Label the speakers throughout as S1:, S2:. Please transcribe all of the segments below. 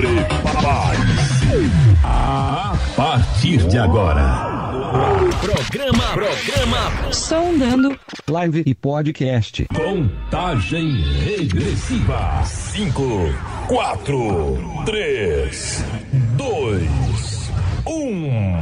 S1: Prepare-se. A partir de agora. Programa, programa.
S2: Sondando live e podcast.
S1: Contagem regressiva. 5, 4, 3, 2, 1.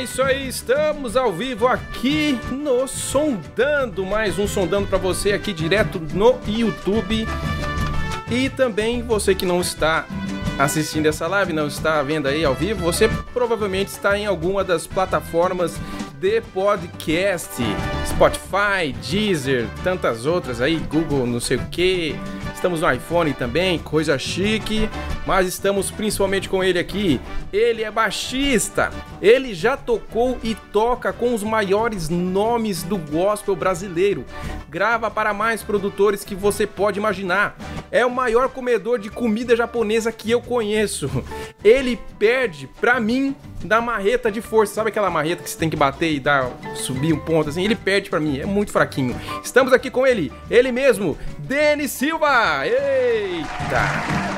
S3: É isso aí, estamos ao vivo aqui no Sondando, mais um Sondando para você aqui direto no YouTube. E também você que não está assistindo essa live, não está vendo aí ao vivo, você provavelmente está em alguma das plataformas de podcast, Spotify, Deezer, tantas outras aí, Google, não sei o que. Estamos no iPhone também, coisa chique, mas estamos principalmente com ele aqui. Ele é baixista. Ele já tocou e toca com os maiores nomes do gospel brasileiro. Grava para mais produtores que você pode imaginar. É o maior comedor de comida japonesa que eu conheço. Ele perde para mim da marreta de força. Sabe aquela marreta que você tem que bater e dar subir um ponto assim? Ele perde para mim, é muito fraquinho. Estamos aqui com ele, ele mesmo, Denis Silva. Eita!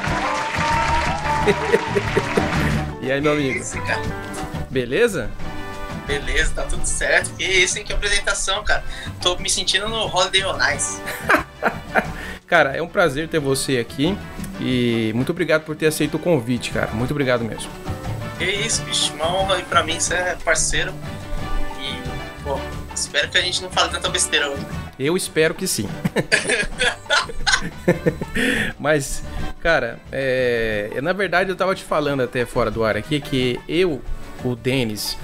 S3: e aí, meu amigo?
S4: Cara.
S3: Beleza?
S4: Beleza, tá tudo certo. Que isso, hein? Que apresentação, cara. Tô me sentindo no Holiday on Ice.
S3: Cara, é um prazer ter você aqui e muito obrigado por ter aceito o convite, cara. Muito obrigado mesmo.
S4: Que isso, bicho. Uma honra aí pra mim, você é parceiro. E, pô, espero que a gente não fale tanta besteira hoje.
S3: Eu espero que sim. Mas, cara, é... na verdade eu tava te falando até fora do ar aqui que eu, o Denis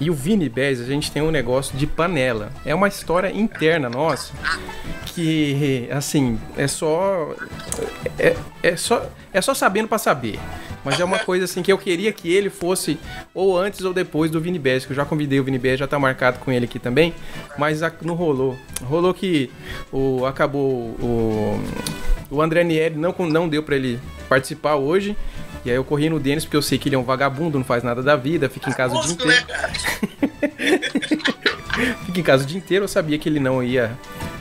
S3: e o Vini Bez, a gente tem um negócio de panela. É uma história interna nossa que, assim, é só. É, é só, é só sabendo pra saber. Mas é uma coisa assim que eu queria que ele fosse ou antes ou depois do Vini Bez, que eu já convidei o Vini Bez, já tá marcado com ele aqui também, mas não rolou. Rolou que o acabou o o André Nieri não não deu pra ele participar hoje. E aí eu corri no Denis porque eu sei que ele é um vagabundo, não faz nada da vida, fica em casa o dia
S4: né,
S3: inteiro. Fica em casa o dia inteiro, eu sabia que ele não ia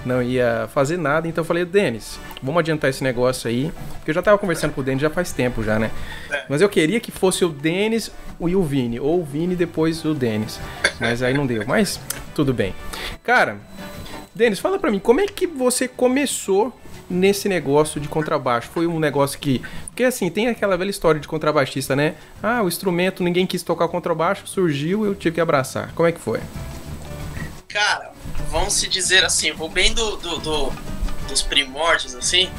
S3: não ia fazer nada, então eu falei, Denis, vamos adiantar esse negócio aí, porque eu já tava conversando com o Denis já faz tempo já, né?
S4: É.
S3: Mas eu queria que fosse o Denis e o Vini, ou o Vini depois o Denis. Mas aí não deu, mas tudo bem. Cara, Denis, fala pra mim, como é que você começou nesse negócio de contrabaixo? Foi um negócio que. Porque assim, tem aquela velha história de contrabaixista, né? Ah, o instrumento, ninguém quis tocar contrabaixo, surgiu, eu tive que abraçar. Como é que foi?
S4: Cara, vamos se dizer assim, vou bem do, do- do- dos primórdios, assim.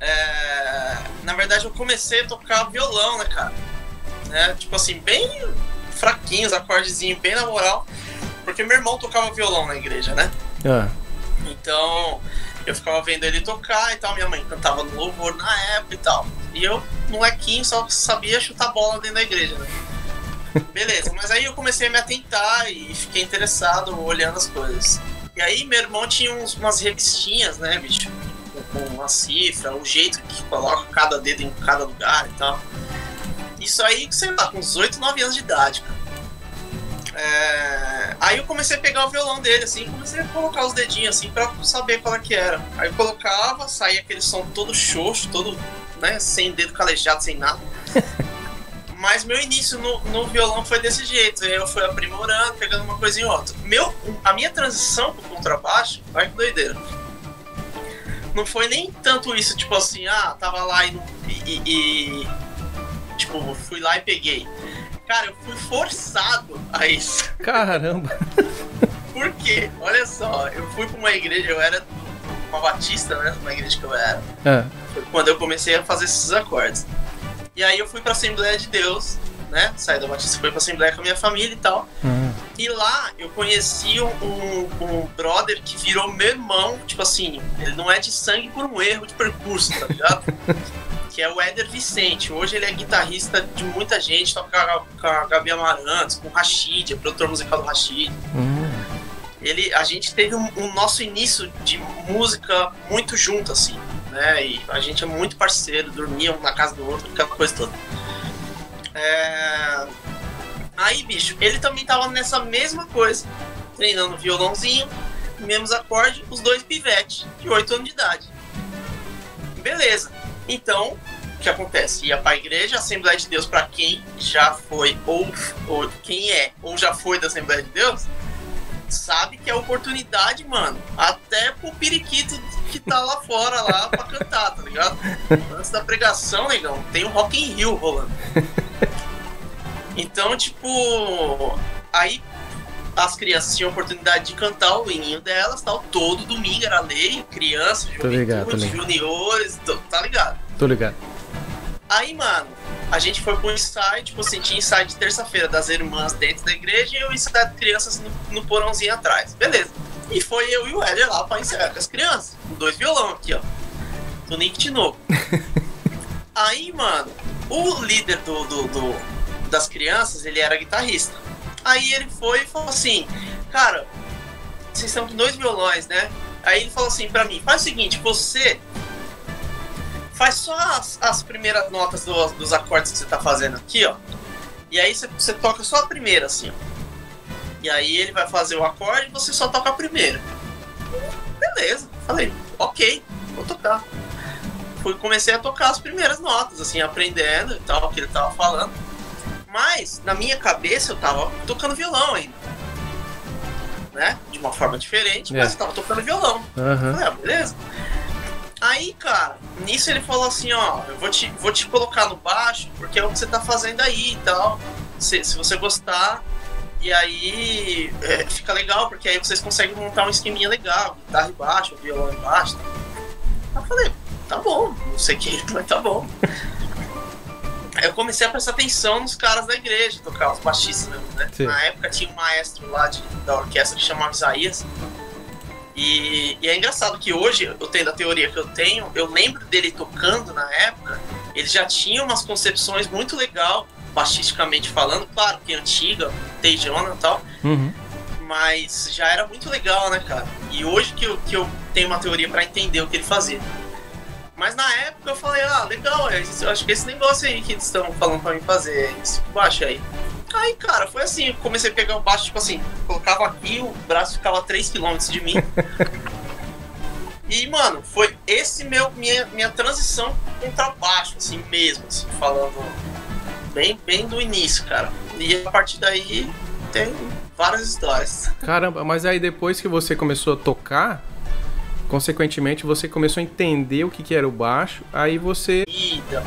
S4: É, na verdade, eu comecei a tocar violão, né, cara? Né, tipo assim, bem fraquinhos, acordezinho, bem na moral. Porque meu irmão tocava violão na igreja, né?
S3: Ah,
S4: Então, eu ficava vendo ele tocar e tal. Minha mãe cantava no louvor na época e tal. E eu, molequinho, só sabia chutar bola dentro da igreja, né? Beleza, mas aí eu comecei a me atentar e fiquei interessado olhando as coisas. E aí meu irmão tinha uns, umas revistinhas, né, bicho? Com, uma cifra, o jeito que coloca cada dedo em cada lugar e tal. Isso aí, sei lá, com uns 8, 9 anos de idade, cara. É, Aí eu comecei a pegar o violão dele, assim, comecei a colocar os dedinhos, assim, pra saber qual é que era. Aí eu colocava, saía aquele som todo xoxo, todo, né, sem dedo calejado, sem nada. Mas meu início no, no violão foi desse jeito. Aí eu fui aprimorando, pegando uma coisa em outra. Meu, a minha transição pro contrabaixo, olha que doideira. Não foi nem tanto isso, tipo assim, ah, tava lá e, e- e- e- tipo, fui lá e peguei. Cara, eu fui forçado a isso.
S3: caramba!
S4: Por quê? Olha só, eu fui pra uma igreja, eu era uma batista, né? Uma igreja que eu era.
S3: Ah,
S4: Foi quando eu comecei a fazer esses acordes. E aí eu fui pra Assembleia de Deus, né? Saí da Batista, fui pra Assembleia com a minha família e tal.
S3: ah,
S4: E lá eu conheci um, um, brother que virou meu irmão, tipo assim, ele não é de sangue por um erro de percurso, tá ligado? que é o Éder Vicente. Hoje ele é guitarrista de muita gente, toca com a Gabi Amarantos, com o Rashid, é produtor musical do Rashid. Ele, a gente teve um, um nosso início de música muito junto, assim, né? E a gente é muito parceiro, dormia um na casa do outro, aquela coisa toda. É... Aí, bicho, ele também tava nessa mesma coisa, treinando violãozinho, mesmos acordes, os dois pivetes, de 8 anos de idade. Beleza. Então, o que acontece? Ia pra igreja, Assembleia de Deus, para quem já foi, ou, ou quem é, ou já foi da Assembleia de Deus, sabe que é oportunidade, mano. Até pro periquito que tá lá fora lá pra cantar, tá ligado? Antes da pregação, negão, tem o Rock in Rio rolando. Então, tipo, aí as crianças tinham oportunidade de cantar o hininho delas, tal. Todo domingo era lei, crianças, juventude,
S3: ligado.
S4: juniores, tá ligado?
S3: Tô ligado.
S4: Aí, mano, a gente foi pro ensaio, tipo assim, tinha ensaio de terça-feira das irmãs dentro da igreja e o ensaio de crianças no, no porãozinho atrás. Beleza. E foi eu e o Éder lá pra ensaiar com as crianças. Com dois violão aqui, ó. Do Nick de novo. Aí, mano, o líder do, do, do- das crianças, ele era guitarrista. Aí ele foi e falou assim, cara, vocês estão com dois violões, né? Aí ele falou assim pra mim, faz o seguinte, você faz só as, as primeiras notas do- dos acordes que você tá fazendo aqui, ó. E aí você, você toca só a primeira, assim, ó. E aí ele vai fazer o acorde e você só toca a primeira. Beleza. Falei, ok, vou tocar. Fui, comecei a tocar as primeiras notas, assim, aprendendo e tal, o que ele tava falando. Mas, na minha cabeça, eu tava tocando violão ainda. Né? De uma forma diferente, mas
S3: É.
S4: eu tava tocando violão.
S3: Aham.
S4: Falei, ah, beleza. Aí, cara, nisso ele falou assim, ó, eu vou te, vou te colocar no baixo, porque é o que você tá fazendo aí e tal. Se, se você gostar, e aí é, fica legal, porque aí vocês conseguem montar um esqueminha legal, guitarra embaixo, violão embaixo. Aí eu falei, tá bom, não sei quem, mas tá bom. Aí eu comecei a prestar atenção nos caras da igreja, tocar os baixistas mesmo, né?
S3: Sim.
S4: Na época tinha um maestro lá de, da orquestra que chamava Isaías. E, e é engraçado que hoje, eu tendo a teoria que eu tenho, eu lembro dele tocando na época, ele já tinha umas concepções muito legal, baixisticamente falando, claro que antiga, Tejona e tal,
S3: Uhum.
S4: mas já era muito legal, né, cara? E hoje que eu, que eu tenho uma teoria pra entender o que ele fazia. Mas na época eu falei, ah, legal, é isso- eu acho que esse negócio aí que eles estão falando pra mim fazer, esse baixo aí. Aí, cara, foi assim, comecei a pegar o baixo, tipo assim, colocava aqui, o braço ficava a 3km de mim. E, mano, foi esse meu minha, minha transição contrabaixo, assim mesmo, assim, falando bem, bem do início, cara. E a partir daí tem várias histórias.
S3: Caramba, mas aí depois que você começou a tocar, consequentemente você começou a entender o que, que era o baixo, aí você.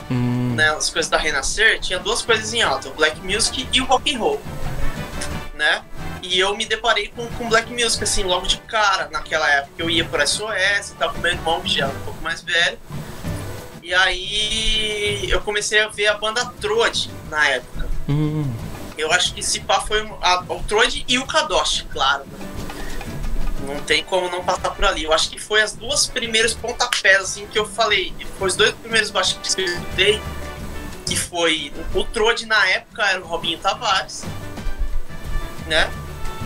S3: Hum,
S4: né, as coisas da Renascer, tinha duas coisas em alta, o black music e o rock and roll, né? E eu me deparei com, com black music, assim, logo de cara, naquela época. Eu ia por SOS e tal, com meu irmão, que já era um pouco mais velho. E aí eu comecei a ver a banda Trode na época.
S3: hum,
S4: Eu acho que esse pá foi a, o Trode e o Kadosh, claro. né? Não tem como não passar por ali. Eu acho que foi as duas primeiras pontapés assim que eu falei. Foi os dois primeiros baixistas que eu escutei. Que foi o Trode na época era o Robinho Tavares, né?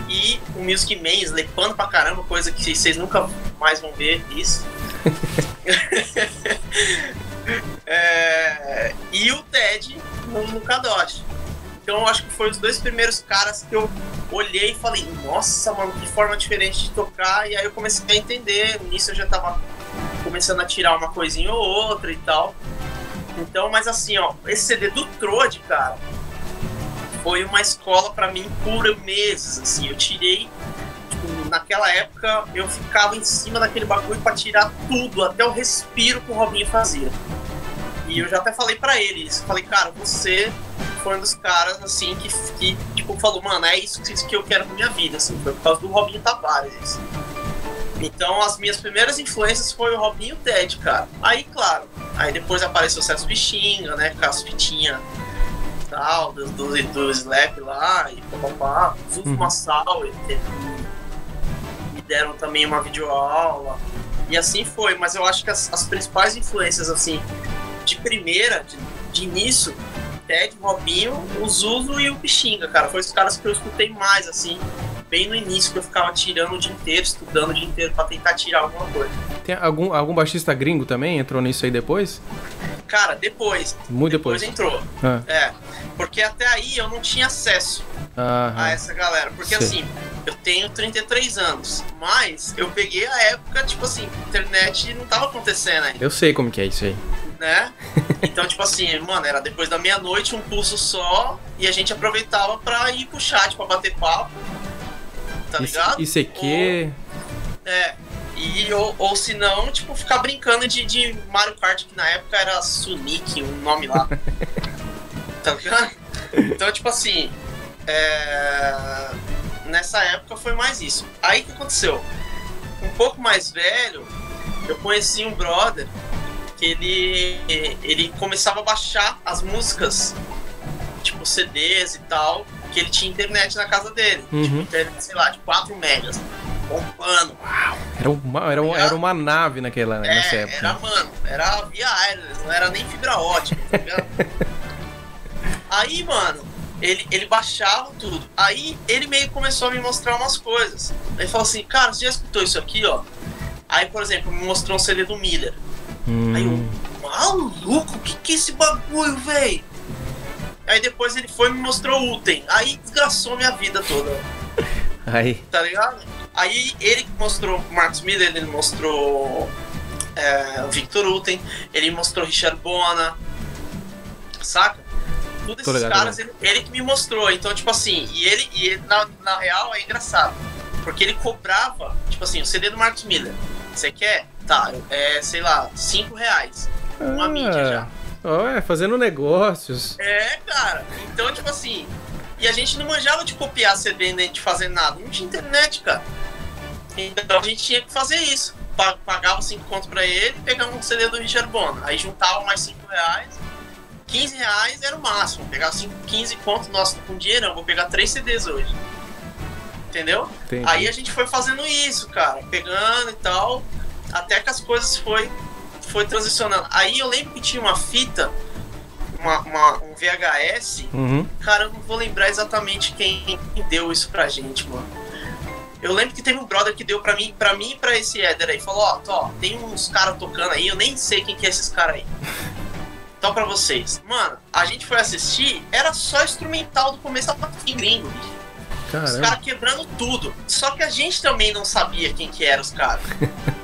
S4: E o Music Man slepando pra caramba, coisa que vocês nunca mais vão ver isso. É, e o Ted no, no Kadosh. Então eu acho que foi os dois primeiros caras que eu olhei e falei, nossa, mano, que forma diferente de tocar. E aí eu comecei a entender. Nisso eu já tava começando a tirar uma coisinha ou outra e tal. Então, mas assim, ó, esse CD do Trode, cara, foi uma escola pra mim por meses, assim. Eu tirei, tipo, naquela época eu ficava em cima daquele bagulho pra tirar tudo, até o respiro que o Robinho fazia. E eu já até falei pra ele isso. Falei, cara, você foi um dos caras, assim, que, que tipo, falou, mano, é isso que que eu quero pra minha vida, assim. Foi por causa do Robinho Tavares, isso. Então, as minhas primeiras influências foi o Robinho e o Ted, cara. Aí, claro, aí depois apareceu o Celso Bichinga, né, com as fitinhas tal, do, do, do Slap lá, e papapá. Zuzu
S3: Uhum.
S4: Massal, me deram também uma videoaula. E assim foi, mas eu acho que as, as principais influências, assim, de primeira, de, de início, Ted, Robinho, o Zuzu e o Pixinga, cara. Foi os caras que eu escutei mais, assim, bem no início, que eu ficava tirando o dia inteiro, estudando o dia inteiro pra tentar tirar alguma coisa.
S3: Tem algum, algum baixista gringo também entrou nisso aí depois?
S4: Cara, depois,
S3: Muito depois.
S4: entrou.
S3: Ah,
S4: É, porque até aí eu não tinha acesso a essa galera. Porque
S3: Sei.
S4: assim, eu tenho 33 anos, mas eu peguei a época, tipo assim, internet não tava acontecendo ainda,
S3: Eu sei como que é isso aí.
S4: Né? Então, tipo assim, mano, era depois da meia-noite, um pulso só, e a gente aproveitava pra ir pro chat pra bater papo. Tá ligado?
S3: ICQ.
S4: É. E, ou, ou se não, tipo, ficar brincando de, de Mario Kart, que na época era Sonic, um nome lá. tá ligado? Então, tipo assim, é, nessa época foi mais isso. Aí o que aconteceu? Um pouco mais velho, eu conheci um brother que ele, ele começava a baixar as músicas, tipo CDs e tal, que ele tinha internet na casa dele.
S3: Uhum.
S4: Tipo, internet, sei lá, de 4 megas. Bombando.
S3: Era uma, era, era uma nave naquela, nessa
S4: É,
S3: época.
S4: era, mano, era via wireless, não era nem fibra ótica, tá ligado? Aí, mano, ele, ele baixava tudo. Aí ele meio começou a me mostrar umas coisas. Ele falou assim, cara, você já escutou isso aqui, ó? Aí, por exemplo, me mostrou um CD do Miller. Aí
S3: Hum,
S4: eu, maluco, que que é esse bagulho, véi? Aí depois ele foi e me mostrou o Uten. Aí desgraçou minha vida toda.
S3: aí.
S4: tá ligado? Aí ele que mostrou o Marcos Miller, ele mostrou é, o Victor Uten, ele mostrou Richard Bona, saca? Todos
S3: Tô
S4: esses
S3: ligado,
S4: caras, ele, ele que me mostrou. Então, tipo assim, e ele, e ele, na, na real é engraçado. Porque ele cobrava, tipo assim, o CD do Marcos Miller. Você quer? Tá, é, sei lá, 5 reais. Uma mídia já.
S3: Ó, é, fazendo negócios.
S4: É, cara. Então, tipo assim. E a gente não manjava de copiar CD nem de fazer nada. Não tinha internet, cara. Então a gente tinha que fazer isso. Pa- Pagava 5 contos pra ele e pegava um CD do Richard Bona. Aí juntava mais 5 reais. 15 reais era o máximo. Pegava 5, 15 contos. Nossa, tô com dinheirão. Vou pegar 3 CDs hoje. Entendeu?
S3: Entendi.
S4: Aí a gente foi fazendo isso, cara, pegando e tal, até que as coisas foi, foi transicionando. Aí eu lembro que tinha uma fita, uma, uma- um VHS,
S3: Uhum.
S4: cara, eu não vou lembrar exatamente quem deu isso pra gente, mano. Eu lembro que teve um brother que deu pra mim, pra mim e pra esse Éder aí, falou, ó, ó, tem uns caras tocando aí, eu nem sei quem que é esses caras aí. Então pra vocês. Mano, a gente foi assistir, era só instrumental do começo ao fim gringo, bicho. Os
S3: Caramba.
S4: caras quebrando tudo. Só que a gente também não sabia quem que eram os caras.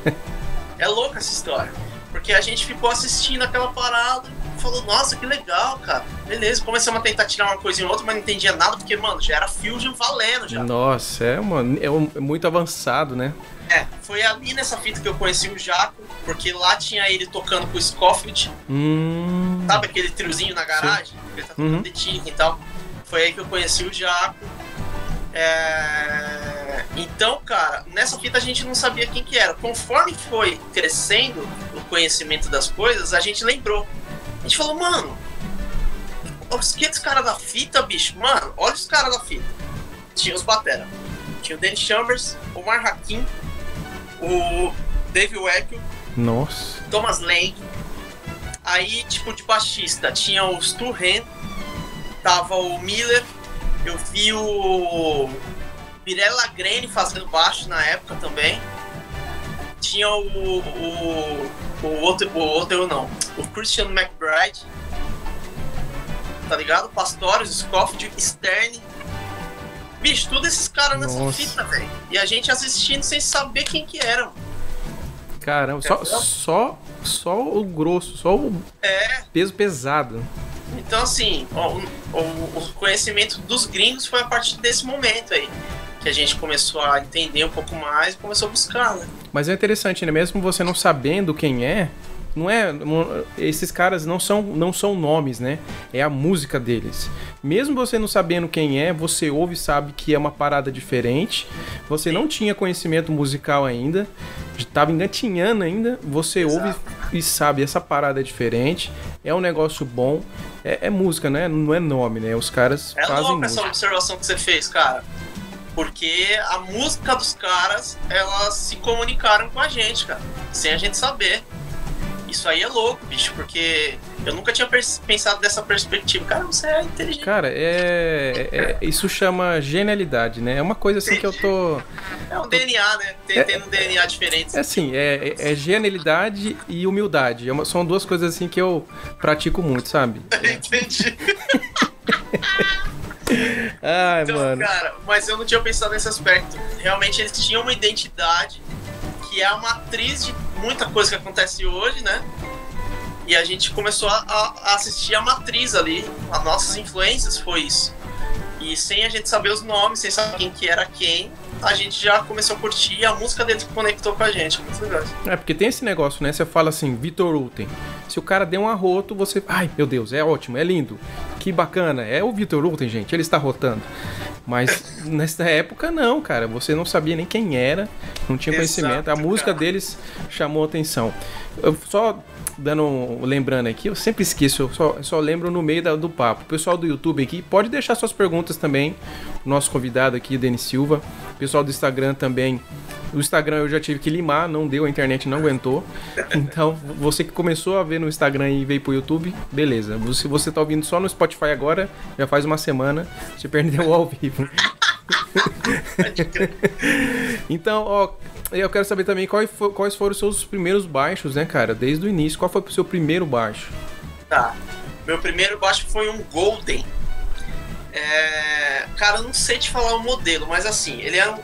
S4: é louca essa história. Porque a gente ficou assistindo aquela parada e falou, nossa, que legal, cara. Beleza, começamos a tentar tirar uma coisa em outra, mas não entendia nada, porque, mano, já era Fusion valendo já.
S3: Nossa, é, uma, é, um- é muito avançado, né?
S4: É, foi ali nessa fita que eu conheci o Jaco, porque lá tinha ele tocando com o Scofield,
S3: Hum.
S4: sabe aquele triozinho na garagem? Ele tá tocando
S3: Uhum.
S4: de e tal. Foi aí que eu conheci o Jaco. É, Então, cara, nessa fita a gente não sabia quem que era. Conforme foi crescendo o conhecimento das coisas, a gente lembrou. A gente falou, mano, os que esse cara da fita, bicho? Mano, olha os caras da fita. Tinha os batera. Tinha o Danny Chambers, o Mar Hakim, o Dave Weckl,
S3: Nossa.
S4: Thomas Lang. Aí, tipo, de baixista, tinha o Stu Hen, tava o Miller, eu vi o Pirella Grene fazendo baixo na época também. Tinha o, o, o outro, o outro não, o Christian McBride, tá ligado? Pastorius, Scofield, Stern. Bicho, todos esses caras nessa fita, velho. E a gente assistindo sem saber quem que eram.
S3: Caramba, só, só, só o grosso, só o
S4: É,
S3: peso pesado.
S4: Então, assim, ó, o, o- conhecimento dos gringos foi a partir desse momento aí. Que a gente começou a entender um pouco mais e começou a buscar, né?
S3: Mas é interessante, né? Mesmo você não sabendo quem é, não é. esses caras não são, não são nomes, né? É a música deles. Mesmo você não sabendo quem é, você ouve e sabe que é uma parada diferente. Você não tinha conhecimento musical ainda, estava engatinhando ainda. Você ouve
S4: Exato.
S3: e sabe, essa parada é diferente. É um negócio bom. É, é música, né? Não é nome, né? Os caras
S4: É
S3: fazem
S4: louco essa
S3: música.
S4: observação que você fez, cara. Porque a música dos caras, elas se comunicaram com a gente, cara. Sem a gente saber. Isso aí é louco, bicho, porque eu nunca tinha pensado dessa perspectiva. Cara, você é inteligente.
S3: Cara, é, é- Isso chama genialidade, né? É uma coisa assim que eu tô.
S4: É um DNA, né? Tem, tem um DNA diferente.
S3: É assim, é, é- é genialidade e humildade. É são duas coisas assim que eu pratico muito, sabe?
S4: Entendi.
S3: Ai,
S4: Então,
S3: mano.
S4: cara, mas eu não tinha pensado nesse aspecto. Realmente eles tinham uma identidade que é a matriz de muita coisa que acontece hoje, né? E a gente começou a, a- assistir a matriz ali. As nossas influências foi isso. E sem a gente saber os nomes, sem saber quem que era quem, a gente já começou a curtir e a música deles conectou com a gente. Muito legal.
S3: É, porque tem esse negócio, né? Você fala assim, Vitor Uten. Se o cara der um arroto, você. Ai, meu Deus, é ótimo, é lindo. Que bacana. É o Vitor Uten, gente. Ele está rotando. Mas nessa época, não, cara. Você não sabia nem quem era, não tinha conhecimento. A
S4: Exato,
S3: música
S4: cara.
S3: deles chamou atenção. Eu só dando um- lembrando aqui, eu sempre esqueço, eu só, só lembro no meio da- do papo. O pessoal do YouTube aqui pode deixar suas perguntas também. O nosso convidado aqui, Denis Silva. O pessoal do Instagram também. O Instagram eu já tive que limar, não deu, a internet não aguentou. Então, você que começou a ver no Instagram e veio pro YouTube, beleza. Se você tá ouvindo só no Spotify agora, já faz uma semana, você perdeu ao vivo. Então, ó, eu quero saber também quais, fo- quais foram os seus primeiros baixos, né, cara? Desde o início. Qual foi o seu primeiro baixo?
S4: Tá. Meu primeiro baixo foi um Golden. É, Cara, eu não sei te falar o modelo, mas assim, ele era um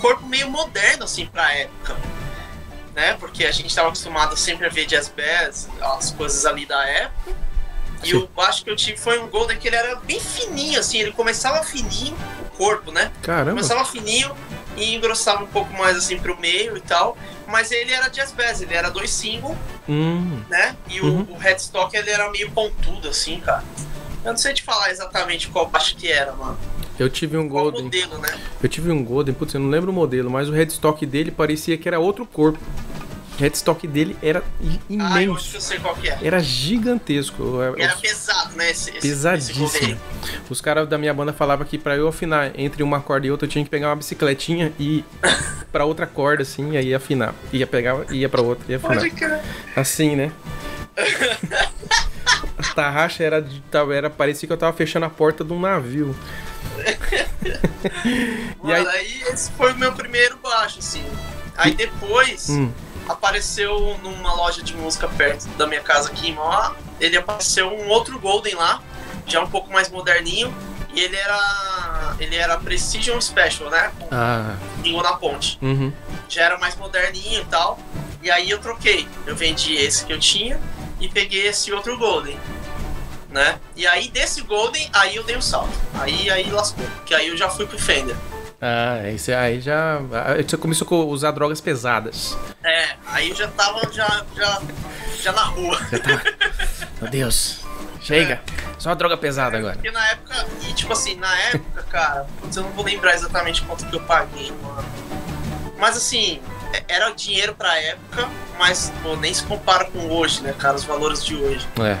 S4: corpo meio moderno, assim, pra época. Né? Porque a gente tava acostumado sempre a ver jazz bands, as coisas ali da época. E
S3: Sim.
S4: o baixo que eu tive foi um Golden que ele era bem fininho, assim, ele começava fininho, o corpo, né?
S3: Caramba.
S4: Começava fininho e engrossava um pouco mais assim pro meio e tal. Mas ele era jazz bass, ele era dois single,
S3: Hum,
S4: né? E o,
S3: Uhum.
S4: o headstock ele era meio pontudo, assim, cara. Eu não sei te falar exatamente qual baixo que era, mano.
S3: eu tive um
S4: Qual
S3: Golden.
S4: modelo, né?
S3: Eu tive um Golden, putz, eu não lembro o modelo, mas o headstock dele parecia que era outro corpo. O headstock dele era i-
S4: Ah, eu acho que
S3: imenso.
S4: eu sei qual que é.
S3: Era gigantesco.
S4: E era
S3: Os-
S4: pesado, né? Esse, esse, esse
S3: Pesadíssimo.
S4: Golden.
S3: Os caras da minha banda falavam que pra eu afinar entre uma corda e outra eu tinha que pegar uma bicicletinha e pra outra corda assim, e aí afinar. Ia pegar, ia pra outra, ia afinar.
S4: Pode crer.
S3: Assim, né? A tarraxa era, era. Parecia que eu tava fechando a porta de um navio. E
S4: Mano,
S3: aí-
S4: aí... esse foi o meu primeiro baixo, assim. Aí depois
S3: Hum.
S4: Apareceu numa loja de música perto da minha casa aqui em Mauá. Ele apareceu um outro Golden lá, já um pouco mais moderninho. E ele era. Ele era Precision Special, né? Com
S3: Ah.
S4: na ponte.
S3: Uhum.
S4: já era mais moderninho e tal. E aí eu troquei. Eu vendi esse que eu tinha e peguei esse outro Golden. Né? E aí desse Golden, aí eu dei um salto. Aí aí lascou. Porque aí eu já fui pro Fender.
S3: Ah, esse aí já. aí Você começou a usar drogas pesadas.
S4: É, aí já tava já, já, já na rua.
S3: Meu Deus. Chega. Só droga pesada agora.
S4: Porque na época, e tipo assim, na época, cara, putz, eu não vou lembrar exatamente quanto que eu paguei, mano. Mas assim, é- era dinheiro pra época, mas pô, nem se compara com hoje, né, cara, os valores de hoje.
S3: É.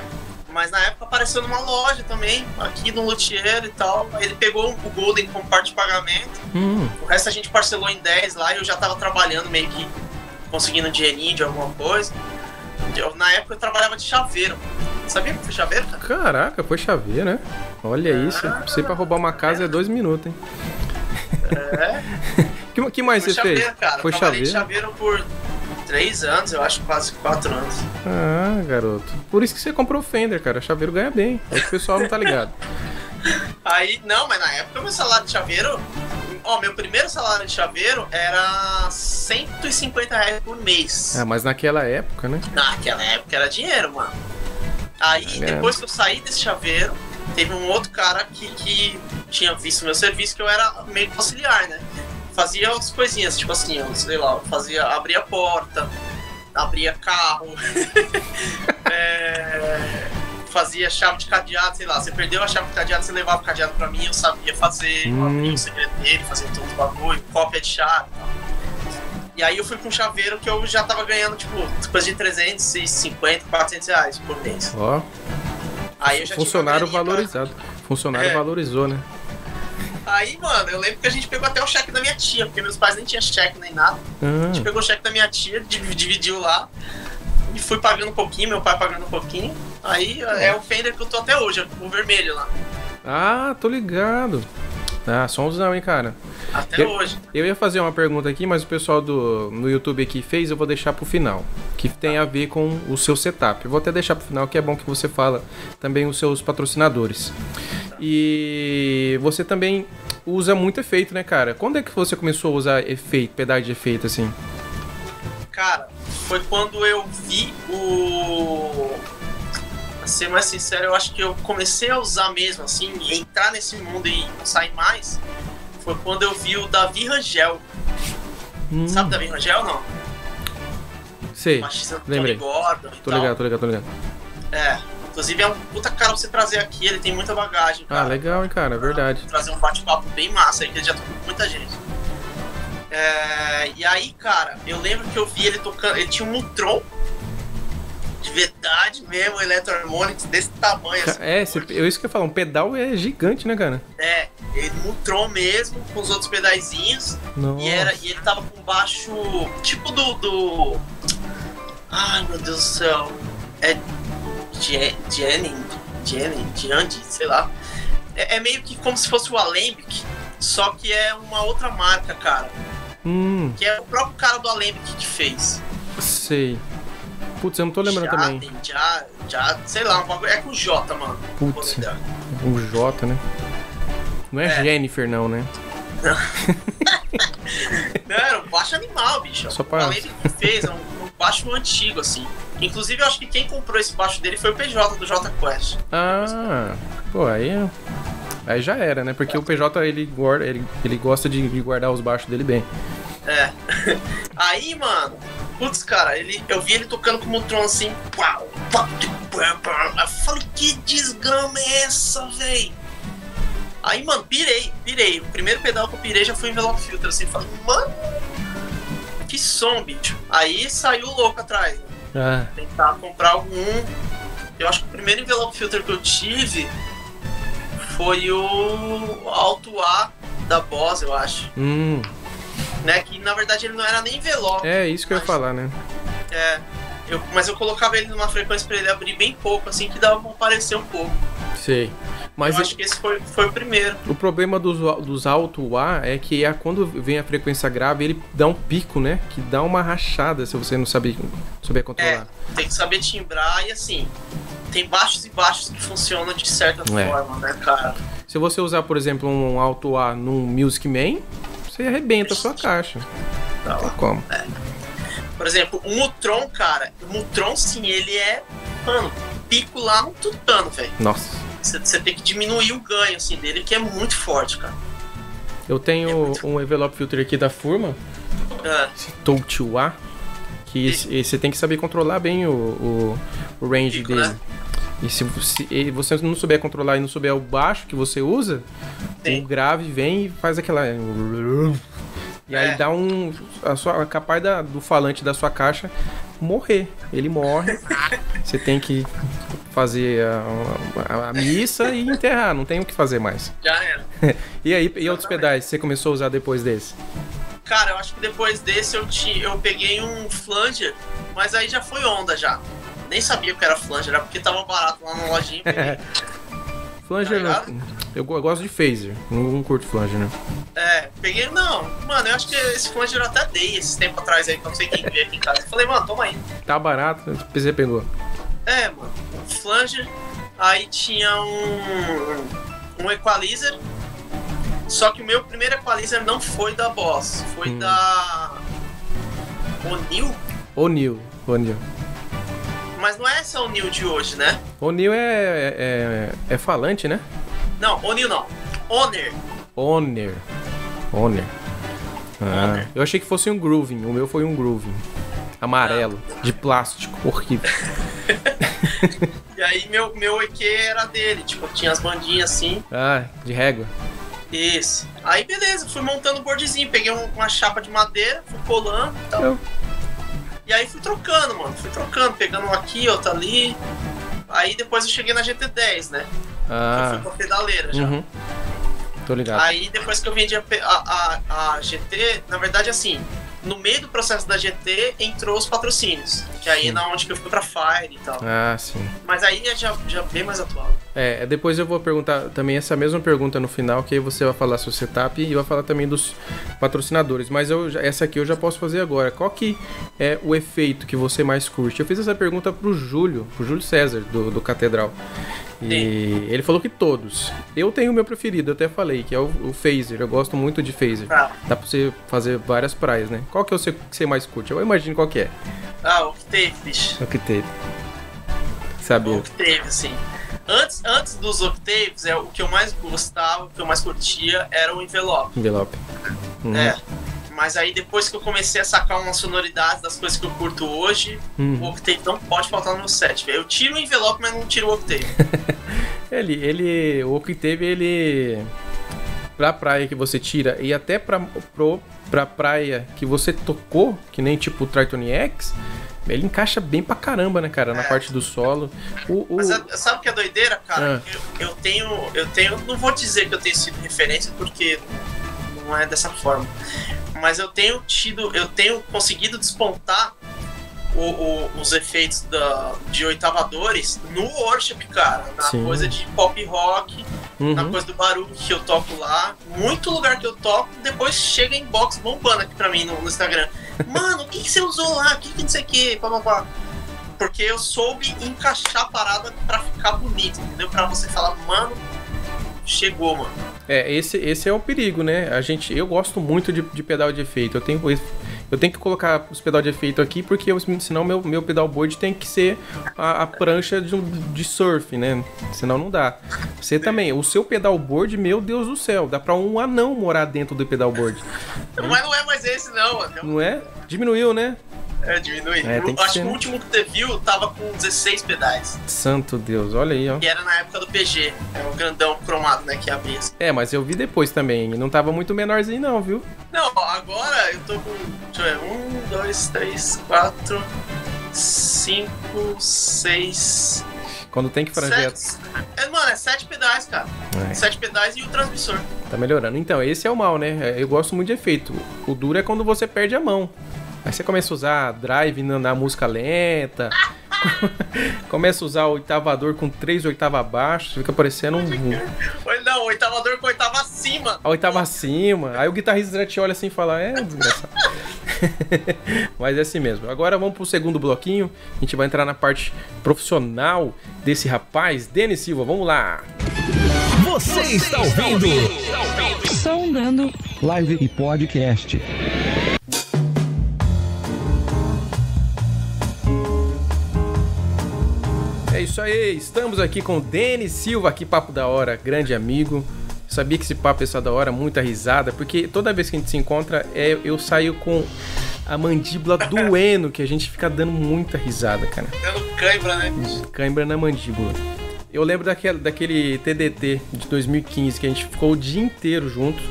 S4: Mas na época apareceu numa loja também, aqui no Luthier e tal. Ele pegou o Golden como parte de pagamento.
S3: Hum.
S4: O resto a gente parcelou em 10 lá e eu já tava trabalhando meio que conseguindo dinheirinho de alguma coisa. Eu- na época eu trabalhava de chaveiro. Sabia que foi chaveiro, cara?
S3: Caraca, foi chaveiro, né? Olha isso. Você pra roubar uma casa é dois minutos, hein?
S4: É.
S3: que, que mais
S4: Foi
S3: você fez?
S4: chaveiro, cara.
S3: Foi
S4: Trabalhei de
S3: chaveiro?
S4: chaveiro por 3 anos, eu acho quase 4 anos.
S3: Ah, garoto. Por isso que você comprou o Fender, cara. Chaveiro ganha bem. É que o pessoal não tá ligado.
S4: Aí, não, mas na época meu salário de chaveiro. Ó, meu primeiro salário de chaveiro era 150 reais por mês.
S3: Ah, mas naquela época, né?
S4: Naquela época era dinheiro, mano. Aí,
S3: É.
S4: depois que eu saí desse chaveiro, teve um outro cara que, que tinha visto meu serviço, que eu era meio auxiliar, né? Fazia as coisinhas, tipo assim, eu sei lá, eu fazia, abria a porta, abria carro, é, fazia chave de cadeado, sei lá. Você perdeu a chave de cadeado, você levava o cadeado pra mim, eu sabia fazer, eu
S3: Hum.
S4: abria o segredo dele, fazia todo o bagulho, cópia de chave e tal. E aí eu fui com um chaveiro que eu já tava ganhando, tipo, coisa de 350, 400 reais por mês.
S3: Ó,
S4: Aí eu já
S3: funcionário
S4: graninha pra-
S3: valorizado. Funcionário
S4: É.
S3: valorizou, né?
S4: Aí, mano, eu lembro que a gente pegou até o cheque da minha tia, porque meus pais nem tinham cheque nem nada. A
S3: Ah,
S4: gente pegou o cheque da minha tia, div- dividiu lá e fui pagando um pouquinho, meu pai pagando um pouquinho. Aí é o Fender que eu tô até hoje, o vermelho lá.
S3: ah, tô ligado. Ah, somzão, hein, cara.
S4: Até
S3: Eu-
S4: hoje.
S3: Eu ia fazer uma pergunta aqui, mas o pessoal do no YouTube aqui fez, eu vou deixar pro final. Que tem a ver com o seu setup. Eu vou até deixar pro final, que é bom que você fala também os seus patrocinadores. E você também usa muito efeito, né, cara? Quando é que você começou a usar efeito, pedaço de efeito assim?
S4: Cara, foi quando eu vi o. Pra ser mais sincero, eu acho que eu comecei a usar mesmo, assim, entrar nesse mundo e não sair mais. Foi quando eu vi o Davi Rangel.
S3: Hum,
S4: Sabe o Davi Rangel, não?
S3: sei. Lembrei. Tô ligado, tô ligado, tô ligado.
S4: É. Inclusive é um puta cara pra você trazer aqui, ele tem muita bagagem, cara.
S3: Ah, legal, hein, cara, é verdade.
S4: Trazer um bate-papo bem massa aí, que ele já tocou com muita gente. É, e aí, cara, eu lembro que eu vi ele tocando. Ele tinha um Mutron. De verdade mesmo, Electroharmonics desse tamanho. assim.
S3: É, esse, eu isso que eu falar, um pedal é gigante, né, cara?
S4: É, ele Mutron mesmo, com os outros pedaizinhos.
S3: Nossa.
S4: E, era, e ele tava com baixo. Tipo do. do... Ai meu Deus do céu. É. Je- Jenny. Jenny, Jandy, sei lá. É, é meio que como se fosse o Alembic, só que é uma outra marca, cara.
S3: Hum,
S4: Que é o próprio cara do Alembic que fez.
S3: sei. Putz, eu não tô lembrando também.
S4: Jaden, Já, já, sei lá. É com J, mano.
S3: Putz. O J, né? Não é,
S4: É.
S3: Jennifer, não, né?
S4: Não, era um baixo animal, bicho.
S3: Só
S4: O
S3: pra-
S4: Alembic que fez, é um, um baixo antigo, assim. Inclusive, eu acho que quem comprou esse baixo dele foi o PJ do J Quest.
S3: Ah, pô, aí. Aí já era, né? Porque o PJ ele, guarda, ele, ele gosta de de guardar os baixos dele bem.
S4: É. Aí, mano, putz, cara, ele, eu vi ele tocando com o Tron assim. Pau, pau, pau, pau. Eu falei, que desgrama é essa, véi? Aí, mano, pirei, pirei. O primeiro pedal que eu pirei já foi envelope filter, assim. Falei, mano, que som, bicho. Aí saiu o louco atrás, né?
S3: Ah,
S4: Tentar comprar algum. Eu acho que o primeiro envelope filter que eu tive foi o Alto A da Boss, eu acho.
S3: hum.
S4: Né? Que na verdade ele não era nem envelope.
S3: É isso que eu ia falar, né?
S4: É. Eu, mas eu colocava ele numa frequência pra ele abrir bem pouco, assim, que dava pra aparecer um pouco.
S3: Sei. Mas
S4: eu acho que esse foi, foi o primeiro.
S3: o problema dos, dos alto A é que é quando vem a frequência grave, ele dá um pico, né? Que dá uma rachada se você não saber, souber
S4: É,
S3: controlar.
S4: tem que saber timbrar e assim. Tem baixos e baixos que funcionam de certa
S3: É.
S4: forma, né, cara?
S3: Se você usar, por exemplo, um alto A num Music Man, você arrebenta a sua caixa.
S4: Tá
S3: Não tem
S4: lá.
S3: como.
S4: Por exemplo, o Mutron, cara, o Mutron sim, ele é, mano, pico lá no tutano, velho.
S3: Nossa.
S4: Você tem que diminuir o ganho, assim, dele, que é muito forte, cara.
S3: Eu tenho
S4: É muito-
S3: um envelope filter aqui da Furman,
S4: É,
S3: Touch A, que você tem que saber controlar bem o, o, o range
S4: Pico,
S3: dele.
S4: né?
S3: E se você, e você não souber controlar e não souber o baixo que você usa,
S4: Sim.
S3: o grave vem e faz aquela. E aí
S4: É.
S3: dá um. A sua, capaz da, do falante da sua caixa morrer. Ele morre. você tem que fazer a, a- a missa e enterrar, não tem o que fazer mais.
S4: já era.
S3: E aí, e outros pedais você começou a usar depois desse?
S4: Cara, eu acho que depois desse eu, ti, eu peguei um flanger, mas aí já foi onda já. Nem sabia o que era flanger, era porque tava barato lá na lojinha.
S3: Flanger,
S4: Tá
S3: eu, eu gosto de phaser, não, não curto flanger, né?
S4: é, peguei, não, mano, eu acho que esse flanger eu até dei esses tempo atrás aí, não sei quem veio aqui em casa. Eu falei, mano, toma aí.
S3: Tá barato, você pegou.
S4: É, mano, flanger, aí tinha um, um equalizer, só que o meu primeiro equalizer não foi da Boss, foi
S3: Hum.
S4: da O'Neill,
S3: O'Neill, O'Neill.
S4: Mas não é essa O'Neill de hoje, né?
S3: O'Neill é, é, é falante, né?
S4: Não, O'Neill não, Honor.
S3: Honor. Honor. Ah,
S4: Honor.
S3: eu achei que fosse um grooving, o meu foi um grooving. amarelo, de plástico, horrível.
S4: E aí meu, meu EQ era dele, tipo, tinha as bandinhas assim.
S3: Ah, de régua.
S4: Isso. Aí beleza, fui montando o boardzinho, peguei um- uma chapa de madeira, fui colando e tal.
S3: Eu-
S4: E aí fui trocando, mano. Fui trocando, pegando um aqui, outro ali. Aí depois eu cheguei na GT10, né? Eu
S3: Ah,
S4: fui com a pedaleira já.
S3: uhum. Tô ligado.
S4: Aí depois que eu vendi a, a, a, a GT, na verdade assim, no meio do processo da GT entrou os patrocínios. Que aí é na onde que eu fui pra Fire e tal.
S3: Ah, sim.
S4: Mas aí é já, já bem mais atual.
S3: É, depois eu vou perguntar também essa mesma pergunta no final, que aí você vai falar seu setup e vai falar também dos patrocinadores. Mas eu, essa aqui eu já posso fazer agora. Qual que é o efeito que você mais curte? Eu fiz essa pergunta pro Júlio, pro Júlio César, do, do Catedral. E
S4: Sim.
S3: ele falou que todos. Eu tenho o meu preferido, eu até falei, que é o, o Phaser. Eu gosto muito de Phaser.
S4: Ah,
S3: Dá pra você fazer várias praias, né? Qual que é o seu, que você mais curte? Eu imagino qual que é.
S4: ah bicho.
S3: O que teve. Sabia.
S4: Octave, assim. Antes, antes dos Octaves, é, o que eu mais gostava, o que eu mais curtia era o envelope.
S3: Envelope. Uhum.
S4: É. Mas aí depois que eu comecei a sacar uma sonoridade das coisas que eu curto hoje,
S3: Uhum.
S4: o Octave não pode faltar no meu set. Eu tiro o envelope, mas não tiro o Octave.
S3: Ele, ele, o teve, ele pra praia que você tira e até pra, pro, pra praia que você tocou, que nem tipo o Triton X, ele encaixa bem pra caramba, né, cara, na
S4: É.
S3: parte do solo. O, o-
S4: Mas sabe o que é doideira, cara?
S3: Ah.
S4: Eu, eu tenho. Eu tenho. Não vou dizer que eu tenho sido referência, porque não é dessa forma. Mas eu tenho tido. Eu tenho conseguido despontar o- o- os efeitos da, de oitavadores no worship, cara. Na
S3: Sim.
S4: coisa de pop rock, na
S3: Uhum.
S4: coisa do barulho que eu toco lá. Muito lugar que eu toco, depois chega em box bombando aqui pra mim no, no Instagram. Mano, o que, que você usou lá? O que, que não sei o que? Pá, pá, pá. Porque eu soube encaixar a parada pra ficar bonito, entendeu? Pra você falar, mano, chegou, mano.
S3: É, esse, esse é o perigo, né? A gente, eu gosto muito de, de pedal de efeito. Eu tenho, eu tenho que colocar os pedal de efeito aqui porque eu, senão meu, meu pedalboard tem que ser a, a prancha de, de surf, né? Senão não dá. Você também, o seu pedalboard, meu Deus do céu, dá pra um anão morar dentro do pedalboard.
S4: Mas não é mais esse, não.
S3: Não é? Diminuiu, né?
S4: É, diminui.
S3: É,
S4: eu acho
S3: ser,
S4: que o
S3: né?
S4: último que você viu tava com 16 pedais.
S3: Santo Deus, olha aí, ó.
S4: Que era na época do PG. É o grandão cromado, né? Que abria.
S3: É, mas eu vi depois também. Não tava muito menorzinho, não, viu?
S4: Não, agora eu tô com. Deixa eu ver. Um, dois, três, quatro, cinco, seis.
S3: Quando tem que franjer.
S4: Sete. É, mano, é sete pedais, cara.
S3: É.
S4: Sete pedais e o transmissor.
S3: Tá melhorando. Então, esse é o mal, né? Eu gosto muito de efeito. O duro é quando você perde a mão. Aí você começa a usar drive na, na música lenta. começa a usar o oitavador com três oitavas abaixo. Fica parecendo um,
S4: Oi, Não, oitavador com oitava acima.
S3: a oitava acima. Aí o guitarrista já te olha assim e fala: É, desgraçado. Mas é assim mesmo. Agora vamos pro segundo bloquinho. A gente vai entrar na parte profissional desse rapaz, Denis Silva. Vamos lá.
S1: Você está ouvindo?
S2: Sondando Live e Podcast.
S3: Isso aí, estamos aqui com o Denis Silva, que papo da hora, grande amigo. Sabia que esse papo ia ser da hora, muita risada, porque toda vez que a gente se encontra, é, eu saio com a mandíbula doendo, que a gente fica dando muita risada, cara.
S4: Dando cãibra, né?
S3: Cãibra na mandíbula. Eu lembro daquele, daquele TDT de 2015, que a gente ficou o dia inteiro juntos.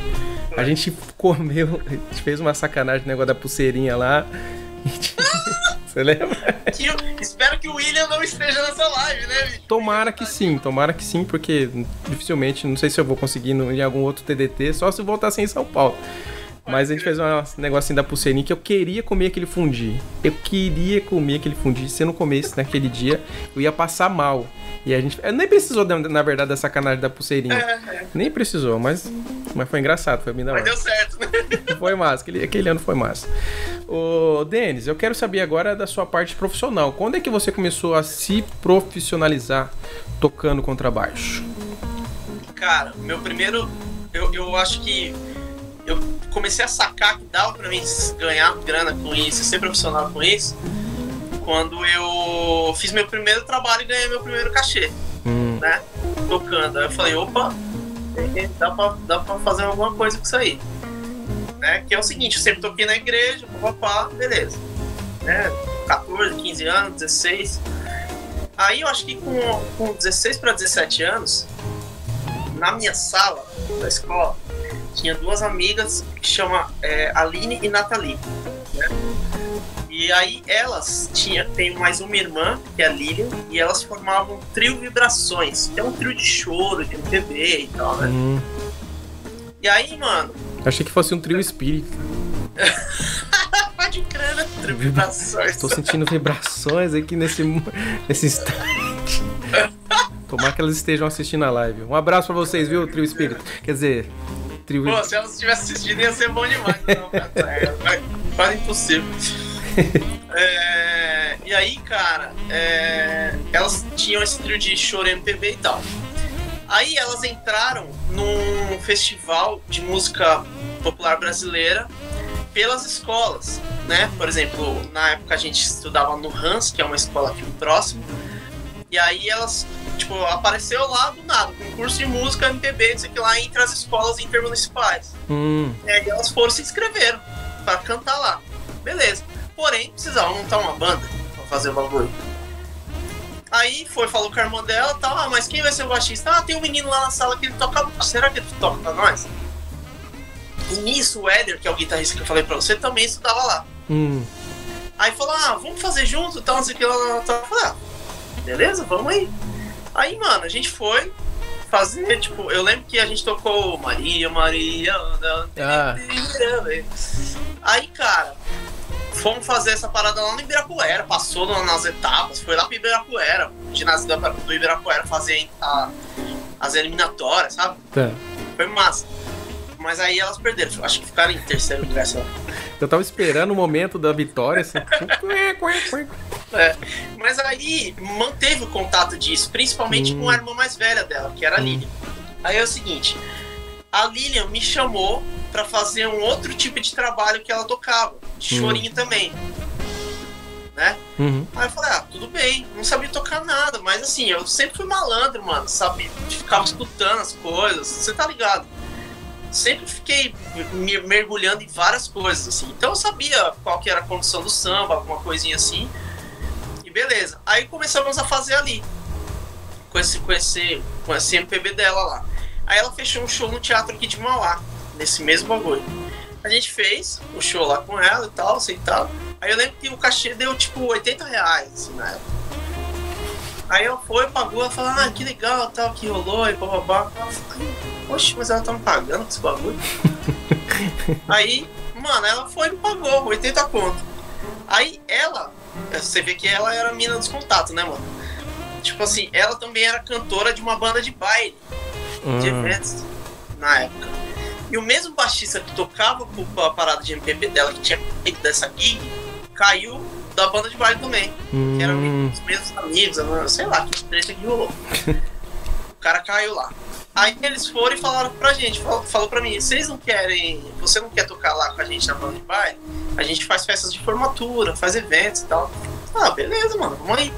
S3: A gente comeu, a gente fez uma sacanagem, negócio da pulseirinha lá. Você lembra?
S4: Espero que o William não esteja nessa live, né, bicho?
S3: Tomara que sim, tomara que sim, porque dificilmente, não sei se eu vou conseguir no- em algum outro TDT, só se voltar sem São Paulo. Mas a gente fez um negocinho da pulseirinha que eu queria comer aquele fundi. Eu queria comer aquele fundi. Se eu não comesse naquele dia, eu ia passar mal. E a gente. eu nem precisou, na verdade, da sacanagem da pulseirinha.
S4: É,
S3: Nem precisou, mas, mas foi engraçado, foi bem da
S4: mas
S3: hora.
S4: deu certo, né?
S3: Foi massa, aquele, aquele ano foi massa. Ô, Denis, eu quero saber agora da sua parte profissional. Quando é que você começou a se profissionalizar tocando contrabaixo?
S4: Cara, meu primeiro. Eu, eu acho que. Eu comecei a sacar que dava pra mim ganhar grana com isso, ser profissional com isso, quando eu fiz meu primeiro trabalho e ganhei meu primeiro cachê,
S3: Hum,
S4: né? Tocando. Aí eu falei, opa, dá pra, dá pra fazer alguma coisa com isso aí. Né? Que é o seguinte, eu sempre toquei na igreja, papapá, beleza. né? 14, 15 anos, 16. Aí eu acho que com, com 16 para 17 anos, na minha sala da escola, tinha duas amigas que chama é, Aline e Nathalie. Né? E aí elas tinha, tem mais uma irmã, que é a Lilian, e elas formavam um trio Vibrações, que é um trio de choro, de MPB e tal, né?
S3: Hum,
S4: E aí, mano,
S3: achei que fosse um trio espírita.
S4: pode crer, né? Trio Vibrações.
S3: Estou sentindo vibrações aqui nesse, nesse instante. Tomara que elas estejam assistindo a live. Um abraço pra vocês, viu, trio espírita? Quer dizer, trio.
S4: Pô, se elas tivessem assistido ia ser bom demais. Não, cara, é, é quase impossível. É, e aí, cara, é, elas tinham esse trio de choro MPB e tal. Aí elas entraram num festival de música popular brasileira pelas escolas, né? Por exemplo, na época a gente estudava no Hans, que é uma escola aqui próximo. E aí elas, tipo, apareceu lá do nada, concurso de música MPB, isso aqui lá entre as escolas intermunicipais.
S3: Hum,
S4: E aí elas foram se inscreveram pra cantar lá. Beleza. Porém, precisavam montar uma banda pra fazer o bagulho. Aí foi, falou com a irmã dela tal, ah, mas quem vai ser o baixista? Ah, tem um menino lá na sala que ele toca. Será que ele toca pra nós? E nisso o Éder, que é o guitarrista que eu falei pra você, também estudava lá.
S3: hum.
S4: Aí falou, ah, vamos fazer junto tal, não sei o que lá. Eu falei, ah, beleza, vamos aí. Aí, mano, a gente foi fazer, tipo, eu lembro que a gente tocou Maria, Maria,
S3: Ah.
S4: Aí, cara, fomos fazer essa parada lá no Ibirapuera, passou na- nas etapas, foi lá pro Ibirapuera, ginásio do Ibirapuera fazer a- as eliminatórias, sabe?
S3: Tá.
S4: Foi massa. Mas aí elas perderam, acho que ficaram em terceiro lugar, lá.
S3: Eu tava esperando o momento da vitória, assim.
S4: É, mas aí manteve o contato disso, principalmente
S3: Hum.
S4: com a irmã mais velha dela, que era a
S3: Hum.
S4: Lilian. Aí é o seguinte, a Lilian me chamou pra fazer um outro tipo de trabalho que ela tocava, de
S3: Hum.
S4: chorinho também. Né?
S3: Uhum.
S4: Aí eu falei, ah, tudo bem, não sabia tocar nada, mas assim, eu sempre fui malandro, mano, sabe? Ficava escutando as coisas, você tá ligado? Sempre fiquei me mergulhando em várias coisas, assim. Então eu sabia qual que era a condição do samba, alguma coisinha assim. E beleza. Aí começamos a fazer ali. Com esse, com esse, com esse MPB dela lá. Aí ela fechou um show no teatro aqui de Mauá, nesse mesmo bagulho. A gente fez o show lá com ela e tal, assim e tal. Aí eu lembro que o cachê deu tipo 80 reais, assim, na época. Aí ela foi, pagou, ela falou, ah, que legal, tal, que rolou, e bababá. Oxe, mas ela tá me pagando com esse bagulho. Aí, mano, ela foi e me pagou, 80 conto. Aí ela, você vê que ela era a mina dos contatos, né, mano? Tipo assim, ela também era cantora de uma banda de baile, de
S3: Hum.
S4: eventos, na época. E o mesmo baixista que tocava com a parada de MPB dela, que tinha feito dessa gig, caiu da banda de baile também. Que eram
S3: Hum.
S4: os mesmos amigos, sei lá, que treta que rolou. o cara caiu lá. Aí eles foram e falaram pra gente, falou, falou pra mim, vocês não querem, você não quer tocar lá com a gente na banda de baile? A gente faz festas de formatura, faz eventos e tal. Ah, beleza, mano, vamos aí.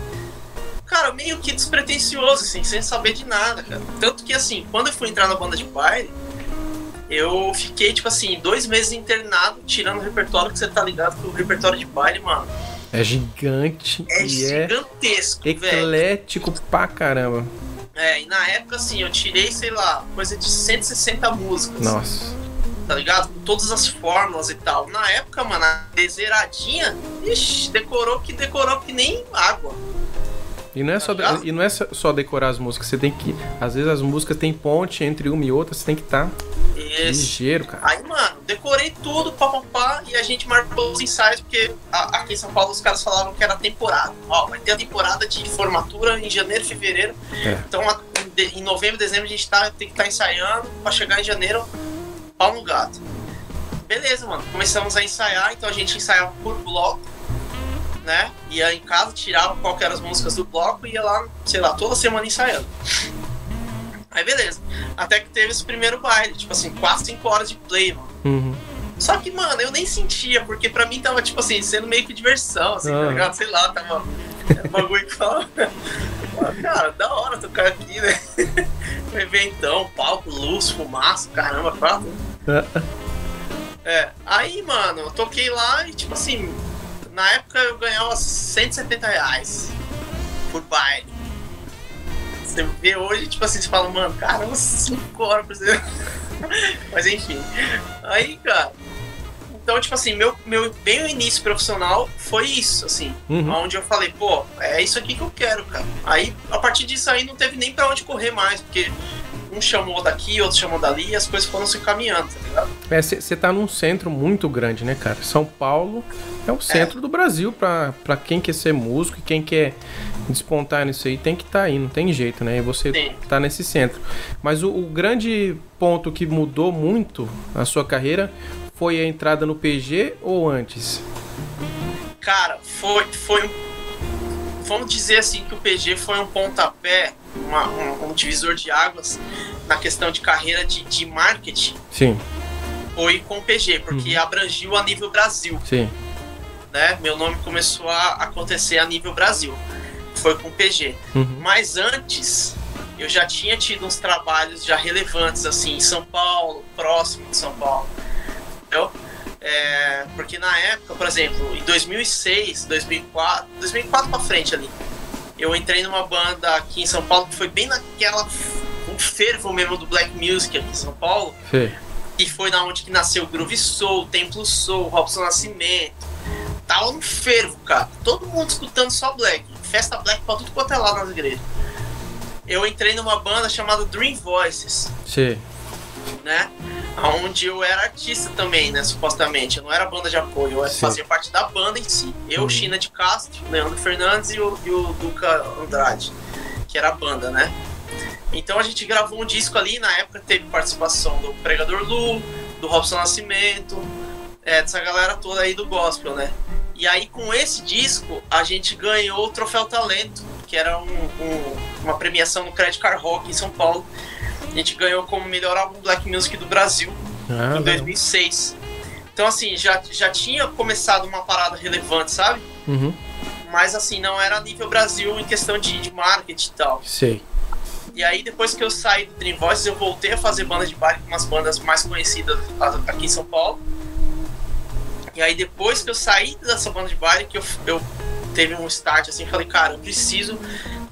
S4: Cara, meio que despretensioso, assim, sem saber de nada, cara. Tanto que, assim, quando eu fui entrar na banda de baile, eu fiquei, tipo assim, dois meses internado, tirando o repertório, que você tá ligado que o repertório de baile, mano,
S3: É gigante
S4: é
S3: é
S4: gigantesco, velho.
S3: eclético pra caramba.
S4: É, e na época, assim, eu tirei, sei lá, coisa de 160 músicas.
S3: Nossa.
S4: Tá ligado? Com todas as fórmulas e tal. Na época, mano, a zeradinha, ixi, decorou que decorou que nem água.
S3: E não é só,
S4: Tá
S3: e não é só decorar as músicas, você tem que. Às vezes as músicas têm ponte entre uma e outra, você tem que estar
S4: Esse.
S3: ligeiro, cara.
S4: Aí, mano, decorei tudo, papapá, e a gente marcou os ensaios, porque a- aqui em São Paulo os caras falavam que era temporada. Ó, vai ter a temporada de formatura em janeiro, fevereiro.
S3: É.
S4: Então, a- em em novembro, dezembro, a gente tá, tem que estar ensaiando pra chegar em janeiro, pau no gato. Beleza, mano. Começamos a ensaiar, então a gente ensaiava por bloco, né? Ia em casa, tirava qual que eram as músicas do bloco e ia lá, sei lá, toda semana ensaiando. Aí beleza. Até que teve esse primeiro baile, tipo assim, 4, 5 horas de play, mano.
S3: Uhum.
S4: Só que, mano, eu nem sentia, porque pra mim tava, tipo assim, sendo meio que diversão, assim,
S3: Ah.
S4: tá ligado? Sei lá, tava. Era um bagulho que falava. Cara, da hora tocar aqui, né? Um eventão, palco, luz, fumaça, caramba, quatro. É, aí, mano, eu toquei lá e, tipo assim, na época eu ganhava 170 reais por baile. Você vê hoje, tipo assim, você fala, mano, caramba, 5 horas. Mas enfim. Aí, cara. Então, tipo assim, meu, meu bem o início profissional foi isso, assim.
S3: Uhum.
S4: Onde eu falei, pô, é isso aqui que eu quero, cara. Aí, a partir disso aí, não teve nem pra onde correr mais, porque um chamou daqui, outro chamou dali, e as coisas foram se caminhando, tá ligado?
S3: Você tá num centro muito grande, né, cara? São Paulo é o centro do Brasil pra, pra quem quer ser músico e quem quer despontar nisso aí tem que estar tá aí, não tem jeito, né? E você
S4: Sim.
S3: tá nesse centro. Mas o, o grande ponto que mudou muito a sua carreira foi a entrada no PG ou antes?
S4: Cara, foi, foi um. Vamos dizer assim que o PG foi um pontapé, uma- um, um divisor de águas na questão de carreira de, de marketing.
S3: Sim,
S4: Foi com o PG, porque abrangiu a nível Brasil,
S3: sim.
S4: né? Meu nome começou a acontecer a nível Brasil. Foi com o PG.
S3: Uhum.
S4: Mas antes, eu já tinha tido uns trabalhos já relevantes, assim, em São Paulo, próximo de São Paulo. Entendeu? É, porque na época, por exemplo, em 2006, 2004, 2004 pra frente ali, eu entrei numa banda aqui em São Paulo que foi bem naquela um fervo mesmo do black music aqui em São Paulo,
S3: Sei.
S4: e foi na onde que nasceu o Groove Soul, Templo Soul, Robson Nascimento. Tava um fervo, cara. Todo mundo escutando só black. Festa black pra tudo quanto é lá nas igrejas. Eu entrei numa banda chamada Dream Voices,
S3: Sei.
S4: né? Onde eu era artista também, né? Supostamente. Eu não era banda de apoio, eu
S3: Sim.
S4: fazia parte da banda em si. Eu,
S3: Uhum.
S4: China de Castro, Leandro Fernandes e o, e o Duca Andrade, que era a banda, né? Então a gente gravou um disco ali, na época teve participação do Pregador Lu, do Robson Nascimento, é, dessa galera toda aí do gospel, né? E aí com esse disco a gente ganhou o Troféu Talento, que era um- um- uma premiação no Credit Card Rock em São Paulo. A gente ganhou como melhor álbum Black Music do Brasil
S3: Ah,
S4: em
S3: legal.
S4: 2006. Então assim, já, já tinha começado uma parada relevante, sabe?
S3: Uhum.
S4: Mas assim, não era nível Brasil em questão de, de marketing e tal.
S3: Sei.
S4: E aí, depois que eu saí do Dream Voices, eu voltei a fazer banda de baile com umas bandas mais conhecidas aqui em São Paulo. E aí, depois que eu saí dessa banda de baile, que eu, eu teve um start assim, falei, cara, eu preciso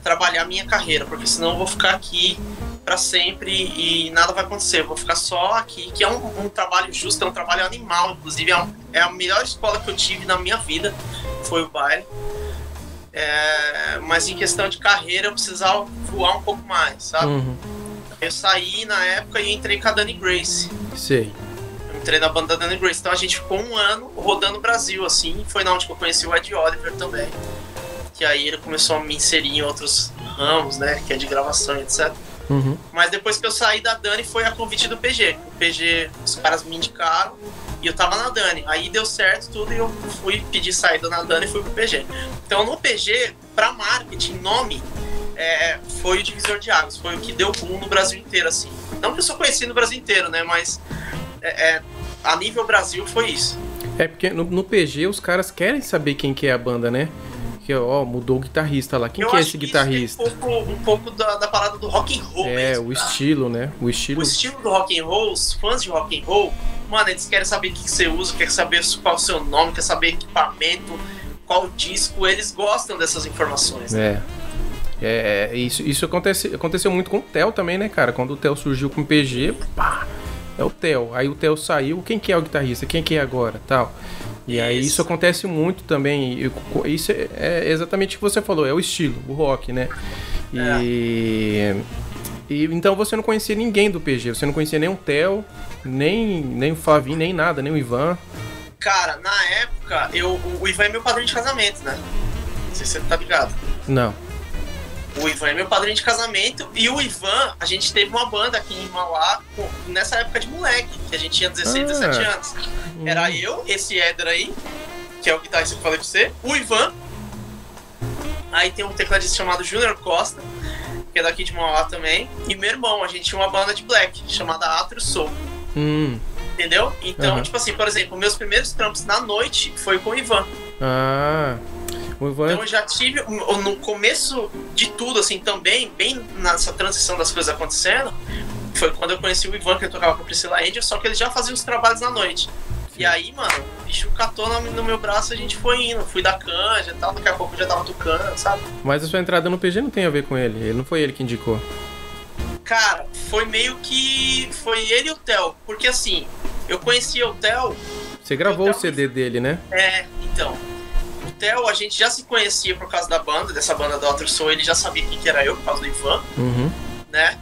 S4: trabalhar minha carreira, porque senão eu vou ficar aqui pra sempre e nada vai acontecer. Eu vou ficar só aqui, que é um, um trabalho justo, é um trabalho animal, inclusive é, um- é a melhor escola que eu tive na minha vida, foi o baile. É, mas em questão de carreira eu precisava voar um pouco mais, sabe?
S3: Uhum.
S4: Eu saí na época e entrei com a Dani Grace.
S3: Sei.
S4: Eu entrei na banda da Dani Grace. Então a gente ficou um ano rodando o Brasil, assim. Foi na onde eu conheci o Ed Oliver também. Que aí ele começou a me inserir em outros ramos, né? Que é de gravação e etc.
S3: Uhum.
S4: Mas depois que eu saí da Dani foi a convite do PG. O PG, os caras me indicaram e eu tava na Dani. Aí deu certo tudo e eu fui pedir saída na Dani e fui pro PG. Então no PG, pra marketing, nome, é, foi o divisor de águas. Foi o que deu boom no Brasil inteiro, assim. Não que eu sou conhecido no Brasil inteiro, né? Mas é, é, a nível Brasil foi isso.
S3: É porque no, no PG os caras querem saber quem que é a banda, né? Que ó, mudou o guitarrista lá. Quem
S4: eu
S3: que é esse guitarrista?
S4: Um pouco, um pouco da, da parada do rock and roll
S3: É,
S4: mesmo,
S3: o
S4: cara.
S3: estilo, né? O estilo.
S4: O estilo do rock and roll, os fãs de rock and roll, mano, eles querem saber o que que você usa, quer saber qual o seu nome, quer saber equipamento, qual disco, eles gostam dessas informações.
S3: É. É, é, isso, isso acontece, aconteceu muito com o Theo também, né, cara? Quando o Theo surgiu com o PG, pá, é o Theo. Aí o Theo saiu, quem que é o guitarrista? Quem que é agora? Tal. E aí
S4: Isso.
S3: isso acontece muito também. Isso é, é exatamente o que você falou, é o estilo, o rock, né? E, e então você não conhecia ninguém do PG, você não conhecia nem o Theo, nem, nem o Flavinho, nem nada, nem o Ivan.
S4: Cara, na época, eu, o Ivan é meu padrinho de casamento, né? Não sei se você tá ligado.
S3: Não.
S4: O Ivan é meu padrinho de casamento e o Ivan, a gente teve uma banda aqui em Mauá nessa época de moleque, que a gente tinha 16,
S3: Ah.
S4: 17 anos. Era eu, esse Éder aí, que é o guitarrista que eu falei pra você, o Ivan. Aí tem um tecladista chamado Junior Costa, que é daqui de Mauá também. E meu irmão, a gente tinha uma banda de black, chamada Atrio Soul.
S3: Hum.
S4: Entendeu? Então,
S3: Aham.
S4: tipo assim, por exemplo, meus primeiros trampos na noite foi com o Ivan.
S3: Ah. O Ivan.
S4: Então eu já tive, no começo de tudo, assim, também, bem nessa transição das coisas acontecendo, foi quando eu conheci o Ivan, que ele tocava com a Priscila Angel, só que ele já fazia os trabalhos na noite. E aí, mano, o bicho catou no, meu braço e a gente foi indo. Fui da canja e tal, daqui a pouco eu já tava tocando, sabe?
S3: Mas a sua entrada no PG não tem a ver com ele. Ele não foi ele que indicou.
S4: Cara, foi meio que. Foi ele e o Theo. Porque assim, eu conhecia o Theo.
S3: Você gravou o
S4: Então-
S3: CD dele, né?
S4: É, então. O Theo, a gente já se conhecia por causa da banda, dessa banda do Outer Soul, ele já sabia quem que era eu, por causa do Ivan,
S3: Uhum.
S4: né?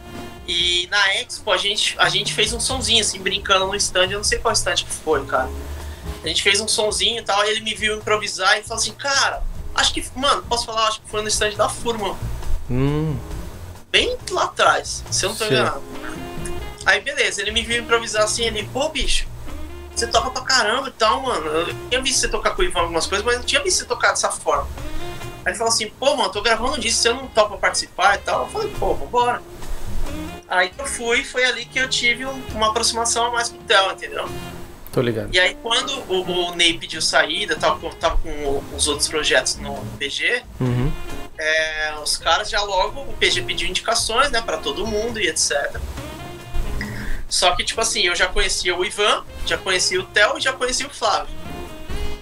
S4: E na Expo a gente, a gente fez um sonzinho, assim, brincando no stand, eu não sei qual stand que foi, cara. A gente fez um sonzinho e tal, aí ele me viu improvisar e falou assim, cara, acho que, mano, posso falar, acho que foi no stand da Furman,
S3: Hum.
S4: bem lá atrás, se eu não tô
S3: Sim.
S4: enganado. Aí beleza, ele me viu improvisar assim, ele, pô, bicho, você toca pra caramba e tal, mano. Eu tinha visto você tocar com o Ivan algumas coisas, mas não tinha visto você tocar dessa forma. Aí ele falou assim, pô, mano, tô gravando disco, você não topa participar e tal. Eu falei, pô, vambora. Aí eu fui, foi ali que eu tive um- uma aproximação a mais com o Theo, entendeu?
S3: Tô ligado.
S4: E aí quando o, o Ney pediu saída, tava, com- tava com o- os outros projetos no PG,
S3: Uhum.
S4: é, os caras já logo, o PG pediu indicações, né, pra todo mundo e etc. Só que, tipo assim, eu já conhecia o Ivan, já conhecia o Theo e já conhecia o Flávio.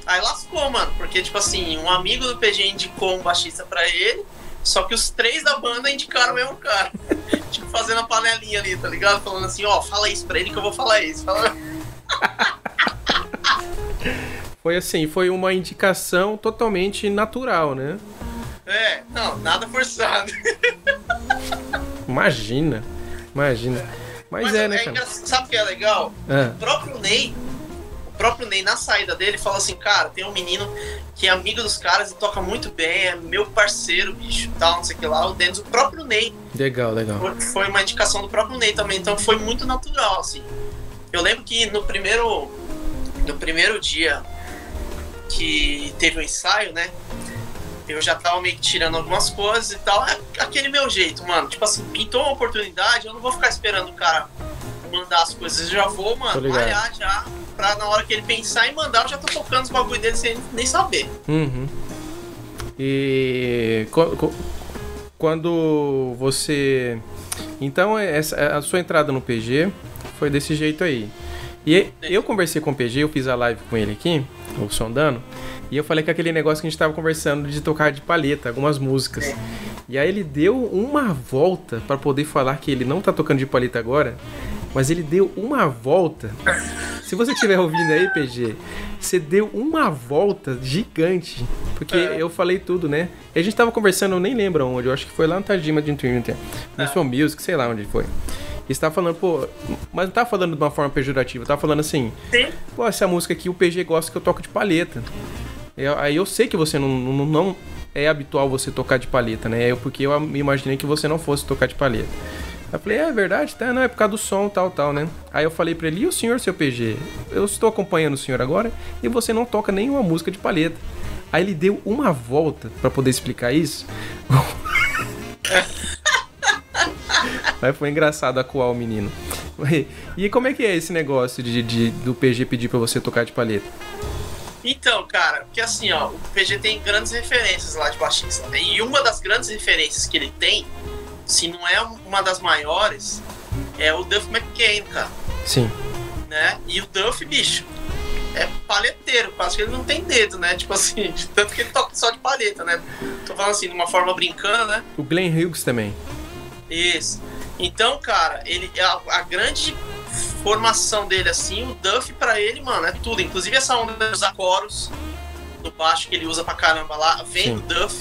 S4: Aí lascou, mano, porque, tipo assim, um amigo do PG indicou um baixista pra ele, só que os três da banda indicaram o mesmo cara. tipo, fazendo a panelinha ali, tá ligado? Falando assim, ó, fala isso pra ele que eu vou falar isso. Fala-
S3: Foi assim, foi uma indicação totalmente natural, né?
S4: É, não, nada forçado.
S3: Imagina. Imagina. Mas, é, né, cara?
S4: engraçado. Sabe o que é legal?
S3: Ah,
S4: O próprio Ney, próprio Ney, na saída dele, fala assim, cara, tem um menino que é amigo dos caras e toca muito bem, é meu parceiro, bicho, tal, não sei o que lá, o Dennis, o próprio Ney.
S3: legal, legal.
S4: Foi- uma indicação do próprio Ney também, então foi muito natural, assim. Eu lembro que no primeiro, no primeiro dia que teve o ensaio, né, eu já tava meio que tirando algumas coisas e tal, é aquele meu jeito, mano, tipo assim, pintou uma oportunidade, eu não vou ficar esperando o cara mandar as coisas, eu já vou, mano, malhar já, pra na hora que ele pensar em mandar, eu já tô tocando os bagulho dele sem nem saber.
S3: Uhum. E quando você. Então, essa, a sua entrada no PG foi desse jeito aí. E eu conversei com o PG, eu fiz a live com ele aqui, o Sondano, e eu falei que aquele negócio que a gente tava conversando de tocar de palheta, algumas músicas. E aí ele deu uma volta pra poder falar que ele não tá tocando de palheta agora, mas ele deu uma volta. Se você estiver ouvindo aí, PG, você deu uma volta gigante. Porque
S4: É.
S3: eu falei tudo, né? E a gente tava conversando, eu nem lembro onde, eu acho que foi lá no Tajima de Twitter. No
S4: É.
S3: Soul Music, sei lá onde foi. E você tava falando, pô, mas não tava falando de uma forma pejorativa, tava falando assim,
S4: Sim.
S3: pô, essa música aqui o PG gosta que eu toco de palheta. Eu- aí eu sei que você não, não, não é habitual você tocar de palheta, né? Eu, porque eu me imaginei que você não fosse tocar de palheta. Eu falei, é verdade, tá? Não, é por causa do som, tal, tal, né? Aí eu falei pra ele, e o senhor, seu PG? Eu estou acompanhando o senhor agora e você não toca nenhuma música de palheta. Aí ele deu uma volta pra poder explicar isso. Mas foi engraçado acuar o menino. E como é que é esse negócio de, de- do PG pedir pra você tocar de palheta?
S4: Então, cara, porque assim, ó, o PG tem grandes referências lá de baixista. né? E uma das grandes referências que ele tem, se não é uma das maiores, é o Duff McCain, cara,
S3: Sim.
S4: né? E o Duff, bicho, é palheteiro, quase que ele não tem dedo, né? Tipo assim, de tanto que ele toca só de palheta, né? Tô falando assim, de uma forma brincando, né?
S3: O Glenn Hughes também.
S4: Isso. Então, cara, ele a, a grande formação dele assim, o Duff pra ele, mano, é tudo. Inclusive essa onda de usar coros do baixo que ele usa pra caramba lá, vem
S3: Sim.
S4: do Duff,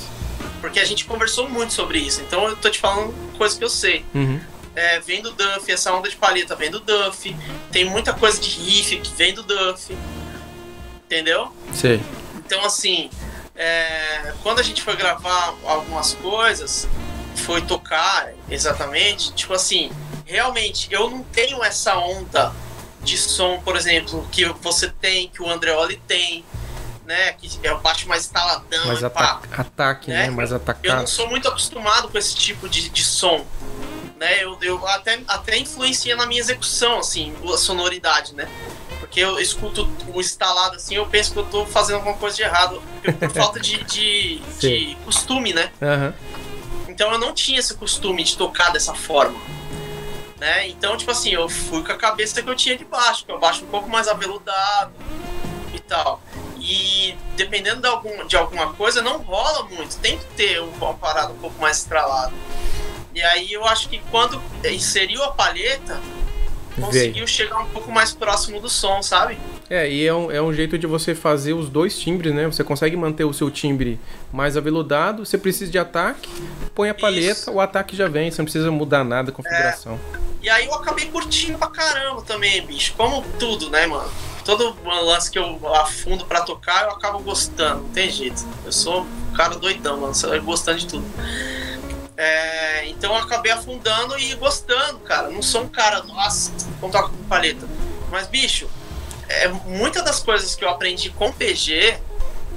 S4: porque a gente conversou muito sobre isso. Então eu tô te falando coisa que eu sei.
S3: Uhum.
S4: É, vem do Duff, essa onda de palheta vem do Duff. Tem muita coisa de riff que vem do Duff. Entendeu?
S3: Sei.
S4: Então, assim, é, quando a gente foi gravar algumas coisas, foi tocar exatamente, tipo assim, realmente eu não tenho essa onda de som, por exemplo, que você tem, que o Andreoli tem, né? Que é o baixo mais estaladão,
S3: Mais
S4: e pá.
S3: ata ataque, né?
S4: Né?
S3: Mais
S4: Eu
S3: atacado.
S4: não sou muito acostumado com esse tipo de, de som. Né? Eu, eu até, até influencia na minha execução, assim, a sonoridade, né? Porque eu escuto o instalado assim, eu penso que eu tô fazendo alguma coisa de errado. Por, falta de, de, de costume, né?
S3: Aham.
S4: Então eu não tinha esse costume de tocar dessa forma. Né? Então, tipo assim, eu fui com a cabeça que eu tinha de baixo, que é baixo um pouco mais aveludado, tal. E dependendo de, algum, de alguma coisa, não rola muito. Tem que ter uma parada um pouco mais estralada. E aí eu acho que quando inseriu a palheta, conseguiu
S3: Veio.
S4: chegar um pouco mais próximo do som, sabe?
S3: É, e é um, é um jeito de você fazer os dois timbres, né? Você consegue manter o seu timbre mais aveludado, você precisa de ataque, põe a palheta,
S4: Isso.
S3: o ataque já vem, você não precisa mudar nada a configuração.
S4: E aí eu acabei curtindo pra caramba também, bicho. Como tudo, né, mano? Todo lance que eu afundo pra tocar, eu acabo gostando, não tem jeito. Eu sou um cara doidão, mano, eu gostando de tudo. É, então eu acabei afundando e gostando, cara. Não sou um cara, nossa, como toca com paleta. Mas, bicho, é, muitas das coisas que eu aprendi com PG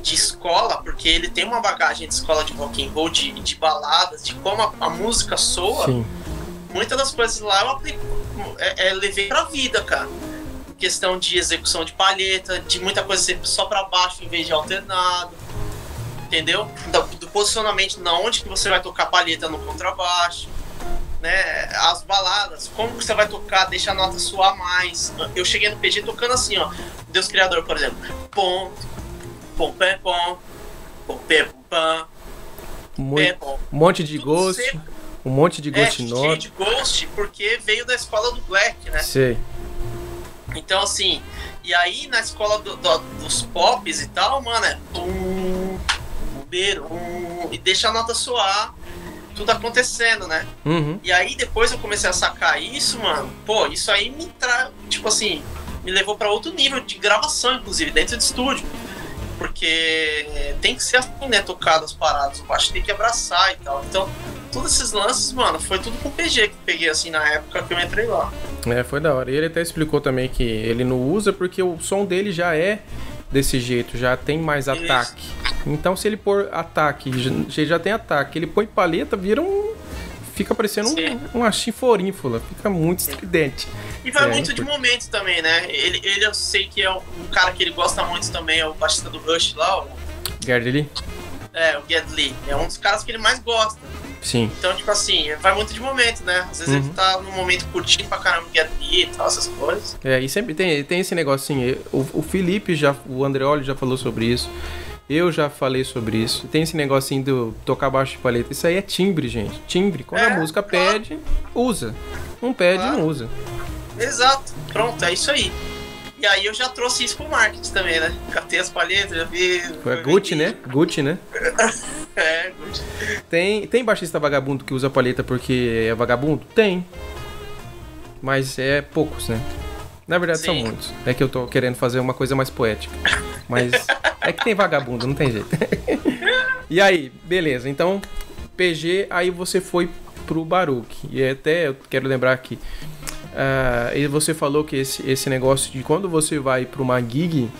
S4: de escola, porque ele tem uma bagagem de escola de rock and roll, de, de baladas, de como a, a música soa,
S3: Sim.
S4: muitas das coisas lá eu aplico, é, é, levei pra vida, cara. Questão de execução de palheta, de muita coisa ser só pra baixo em vez de alternado. Entendeu? Do, do posicionamento na onde que você vai tocar palheta no contrabaixo. Né? As baladas, como que você vai tocar, deixa a nota soar mais. Eu cheguei no PG tocando assim, ó. Deus Criador, por exemplo. Pom, pom, pé, pom, pom, pé, pom, pam,
S3: Muito,
S4: pom.
S3: um monte de
S4: seco.
S3: um monte de
S4: É,
S3: ghost note.
S4: de Ghost, porque veio da escola do Black, né?
S3: Sei.
S4: Então, assim, e aí na escola do- do- dos pops e tal, mano, é bombeiro, um, e deixa a nota soar, tudo acontecendo, né?
S3: Uhum.
S4: E aí depois eu comecei a sacar isso, mano, pô, isso aí me traz, tipo assim, me levou pra outro nível de gravação, inclusive, dentro de estúdio. Porque tem que ser assim, né, tocado as paradas, o baixo tem que abraçar e tal. Então, todos esses lances, mano, foi tudo com PG que eu peguei assim na época que eu entrei lá.
S3: É, foi da hora. E ele até explicou também que ele não usa porque o som dele já é desse jeito, já tem mais
S4: Isso.
S3: ataque. Então se ele pôr ataque, já, já tem ataque, ele põe paleta, vira um. Fica parecendo
S4: Sim.
S3: um, uma chinforínfula, fica muito estridente.
S4: E vai
S3: É,
S4: muito de momento também, né? Ele, ele eu sei que é um, cara que ele gosta muito também, é o baixista do Rush lá, o,
S3: Gerd Lee?
S4: é, o Lee. É um dos caras que ele mais gosta.
S3: Sim.
S4: Então, tipo assim, vai muito de momento, né? Às vezes
S3: Uhum.
S4: ele tá num momento curtindo pra caramba e tal, essas coisas.
S3: É, e sempre tem, tem esse negocinho. O, o Felipe já, o Andreoli já falou sobre isso. Eu já falei sobre isso. Tem esse negocinho do tocar baixo de paleta. Isso aí é timbre, gente. Timbre. Quando a
S4: É,
S3: música
S4: claro.
S3: pede, usa. Não pede,
S4: Claro.
S3: não usa.
S4: Exato, pronto, é isso aí. E aí eu já trouxe isso pro marketing também, né? Catei as palhetas, já vi.
S3: Foi Gucci, né? Gucci, né?
S4: É, Gucci.
S3: Tem, tem baixista vagabundo que usa palheta porque é vagabundo? Tem. Mas é poucos, né? Na verdade são
S4: Sim.
S3: muitos. É que eu tô querendo fazer uma coisa mais poética. Mas é que tem vagabundo, não tem jeito. e aí, beleza. Então, PG, aí você foi pro Baruch. E até eu quero lembrar que ah, e você falou que esse, esse negócio de quando você vai pra uma gig,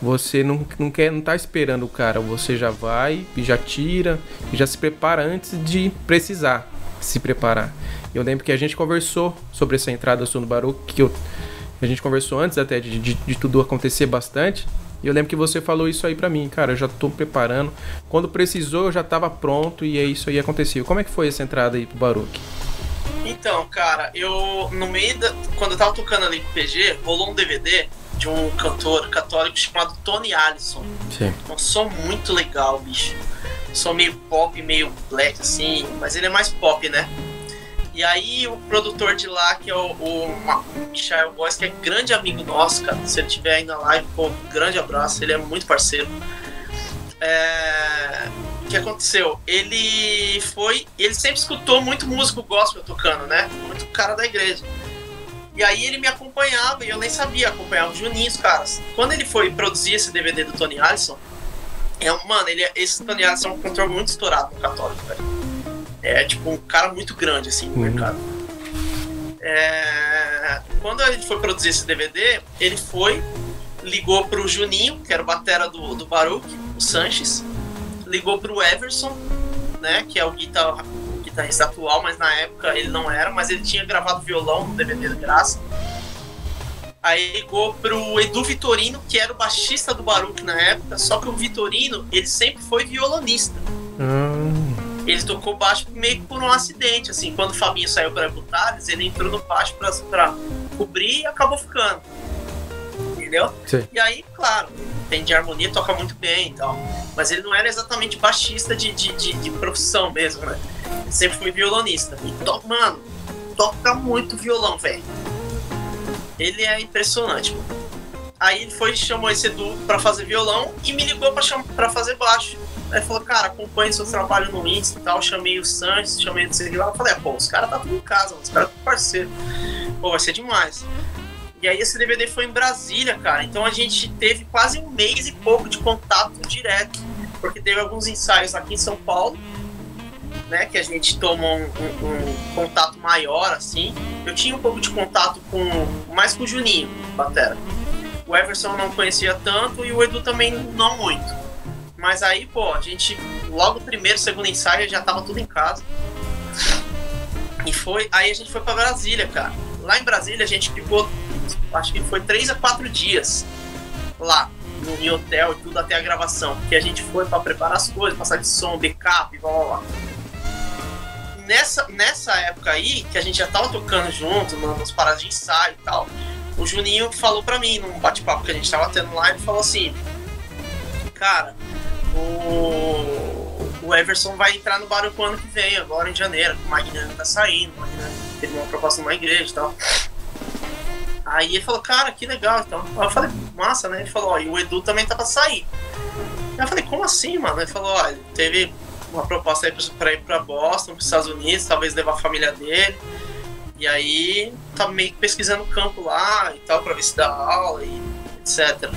S3: você não, não quer, não tá esperando o cara, você já vai e já tira e já se prepara antes de precisar se preparar. Eu lembro que a gente conversou sobre essa entrada sua no Baruch, que eu, a gente conversou antes até de, de, de tudo acontecer bastante. E eu lembro que você falou isso aí pra mim, cara, eu já tô preparando. Quando precisou, eu já tava pronto e é isso aí aconteceu. Como é que foi essa entrada aí pro Baruch?
S4: Então, cara, eu no meio da. Quando eu tava tocando ali com o PG, rolou um DVD de um cantor católico chamado Tony Allison.
S3: Sim.
S4: Um som muito legal, bicho. Som meio pop, meio black, assim, mas ele é mais pop, né? E aí o produtor de lá, que é o, o Michael Góes, que é grande amigo nosso, cara. Se ele estiver aí na live, pô, um grande abraço, ele é muito parceiro. É, O que aconteceu? Ele foi. Ele sempre escutou muito músico gospel tocando, né? Muito cara da igreja. E aí ele me acompanhava e eu nem sabia, acompanhava o Juninho, os caras. Quando ele foi produzir esse DVD do Tony Allison, é, mano, ele, é- esse Tony Allison é um cantor muito estourado no católico, velho. É tipo um cara muito grande, assim, no
S3: Uhum.
S4: mercado. É, quando ele foi produzir esse DVD, ele foi, ligou pro Juninho, que era o batera do, do Baruch, o Sanches, ligou pro Everson, né, que é o, guitar, o guitarrista atual, mas na época ele não era, mas ele tinha gravado violão no DVD de graça. Aí ligou pro Edu Vitorino, que era o baixista do Baruch na época, só que o Vitorino, ele sempre foi violonista.
S3: Hum,
S4: Ele tocou baixo meio que por um acidente, assim, quando o Fabinho saiu para Butares, ele entrou no baixo pra cobrir e acabou ficando. Entendeu?
S3: Sim.
S4: E aí, claro, tem de harmonia, toca muito bem e tal. Mas ele não era exatamente baixista de, de, de, de profissão mesmo, né? Ele sempre foi violonista. E to, mano, toca muito violão, velho. Ele é impressionante, mano. Aí ele foi chamou esse Edu pra fazer violão e me ligou pra, pra fazer baixo. Aí falou, cara, acompanhe seu trabalho no Insta e tal. Chamei o Sanches, chamei o sei lá. Eu falei, ah, pô, os caras tá tudo em casa, mano. os caras estão parceiro. Pô, vai ser demais. E aí esse DVD foi em Brasília, cara. Então a gente teve quase um mês e pouco de contato direto. Porque teve alguns ensaios aqui em São Paulo, né? Que a gente tomou um, um- um contato maior, assim. Eu tinha um pouco de contato com. mais com o Juninho, Batera. O Everson não conhecia tanto e o Edu também não muito. Mas aí, pô, a gente. Logo primeiro, segundo ensaio já tava tudo em casa. E foi. Aí a gente foi pra Brasília, cara. Lá em Brasília a gente ficou. Acho que foi três a quatro dias lá. No, em hotel e tudo até a gravação. Que a gente foi pra preparar as coisas, passar de som, backup, blá blá blá. Nessa, nessa época aí, que a gente já tava tocando junto, nos paradas de ensaio e tal, o Juninho falou pra mim, num bate-papo que a gente tava tendo lá, ele falou assim: Cara, o, o Everson vai entrar no Barulho ano que vem, agora em janeiro, o Magnano tá saindo, o Magnano teve uma proposta numa igreja e tal. Aí ele falou, cara, que legal, então. Eu falei, massa, né? Ele falou, ó, e o Edu também tá pra sair. Eu falei, como assim, mano? Ele falou, ó, teve uma proposta aí pra ir pra Boston, pros Estados Unidos, talvez levar a família dele. E aí tá meio que pesquisando o campo lá e tal, pra ver se dá aula e etc.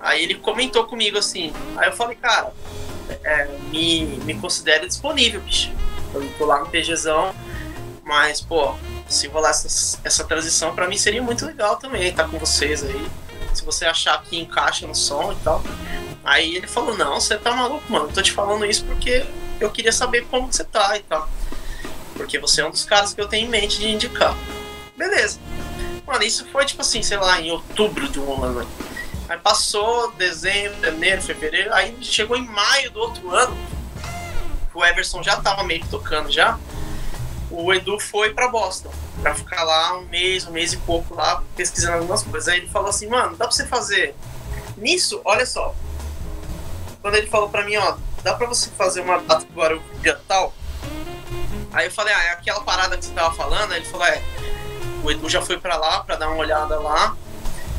S4: Aí ele comentou comigo assim, aí eu falei, cara, é, me, me considere disponível, bicho. Eu tô lá no PGzão, mas, pô, se rolar essa, transição, pra mim seria muito legal também estar com vocês aí. Se você achar que encaixa no som e tal. Aí ele falou, não, você tá maluco, mano. Eu tô te falando isso porque eu queria saber como você tá e tal. Porque você é um dos caras que eu tenho em mente de indicar. Beleza. Mano, isso foi tipo assim, sei lá, em outubro de um ano. Aí passou dezembro, janeiro, fevereiro, aí chegou em maio do outro ano. O Everson já tava meio que tocando já. O Edu foi pra Boston pra ficar lá um mês, um mês e pouco lá pesquisando algumas coisas. Aí ele falou assim, mano, dá pra você fazer. Nisso, olha só. Quando ele falou pra mim, ó, dá pra você fazer uma data do Barulho dia tal? Aí eu falei, ah, é aquela parada que você tava falando? Aí ele falou, é. O Edu já foi pra lá pra dar uma olhada lá.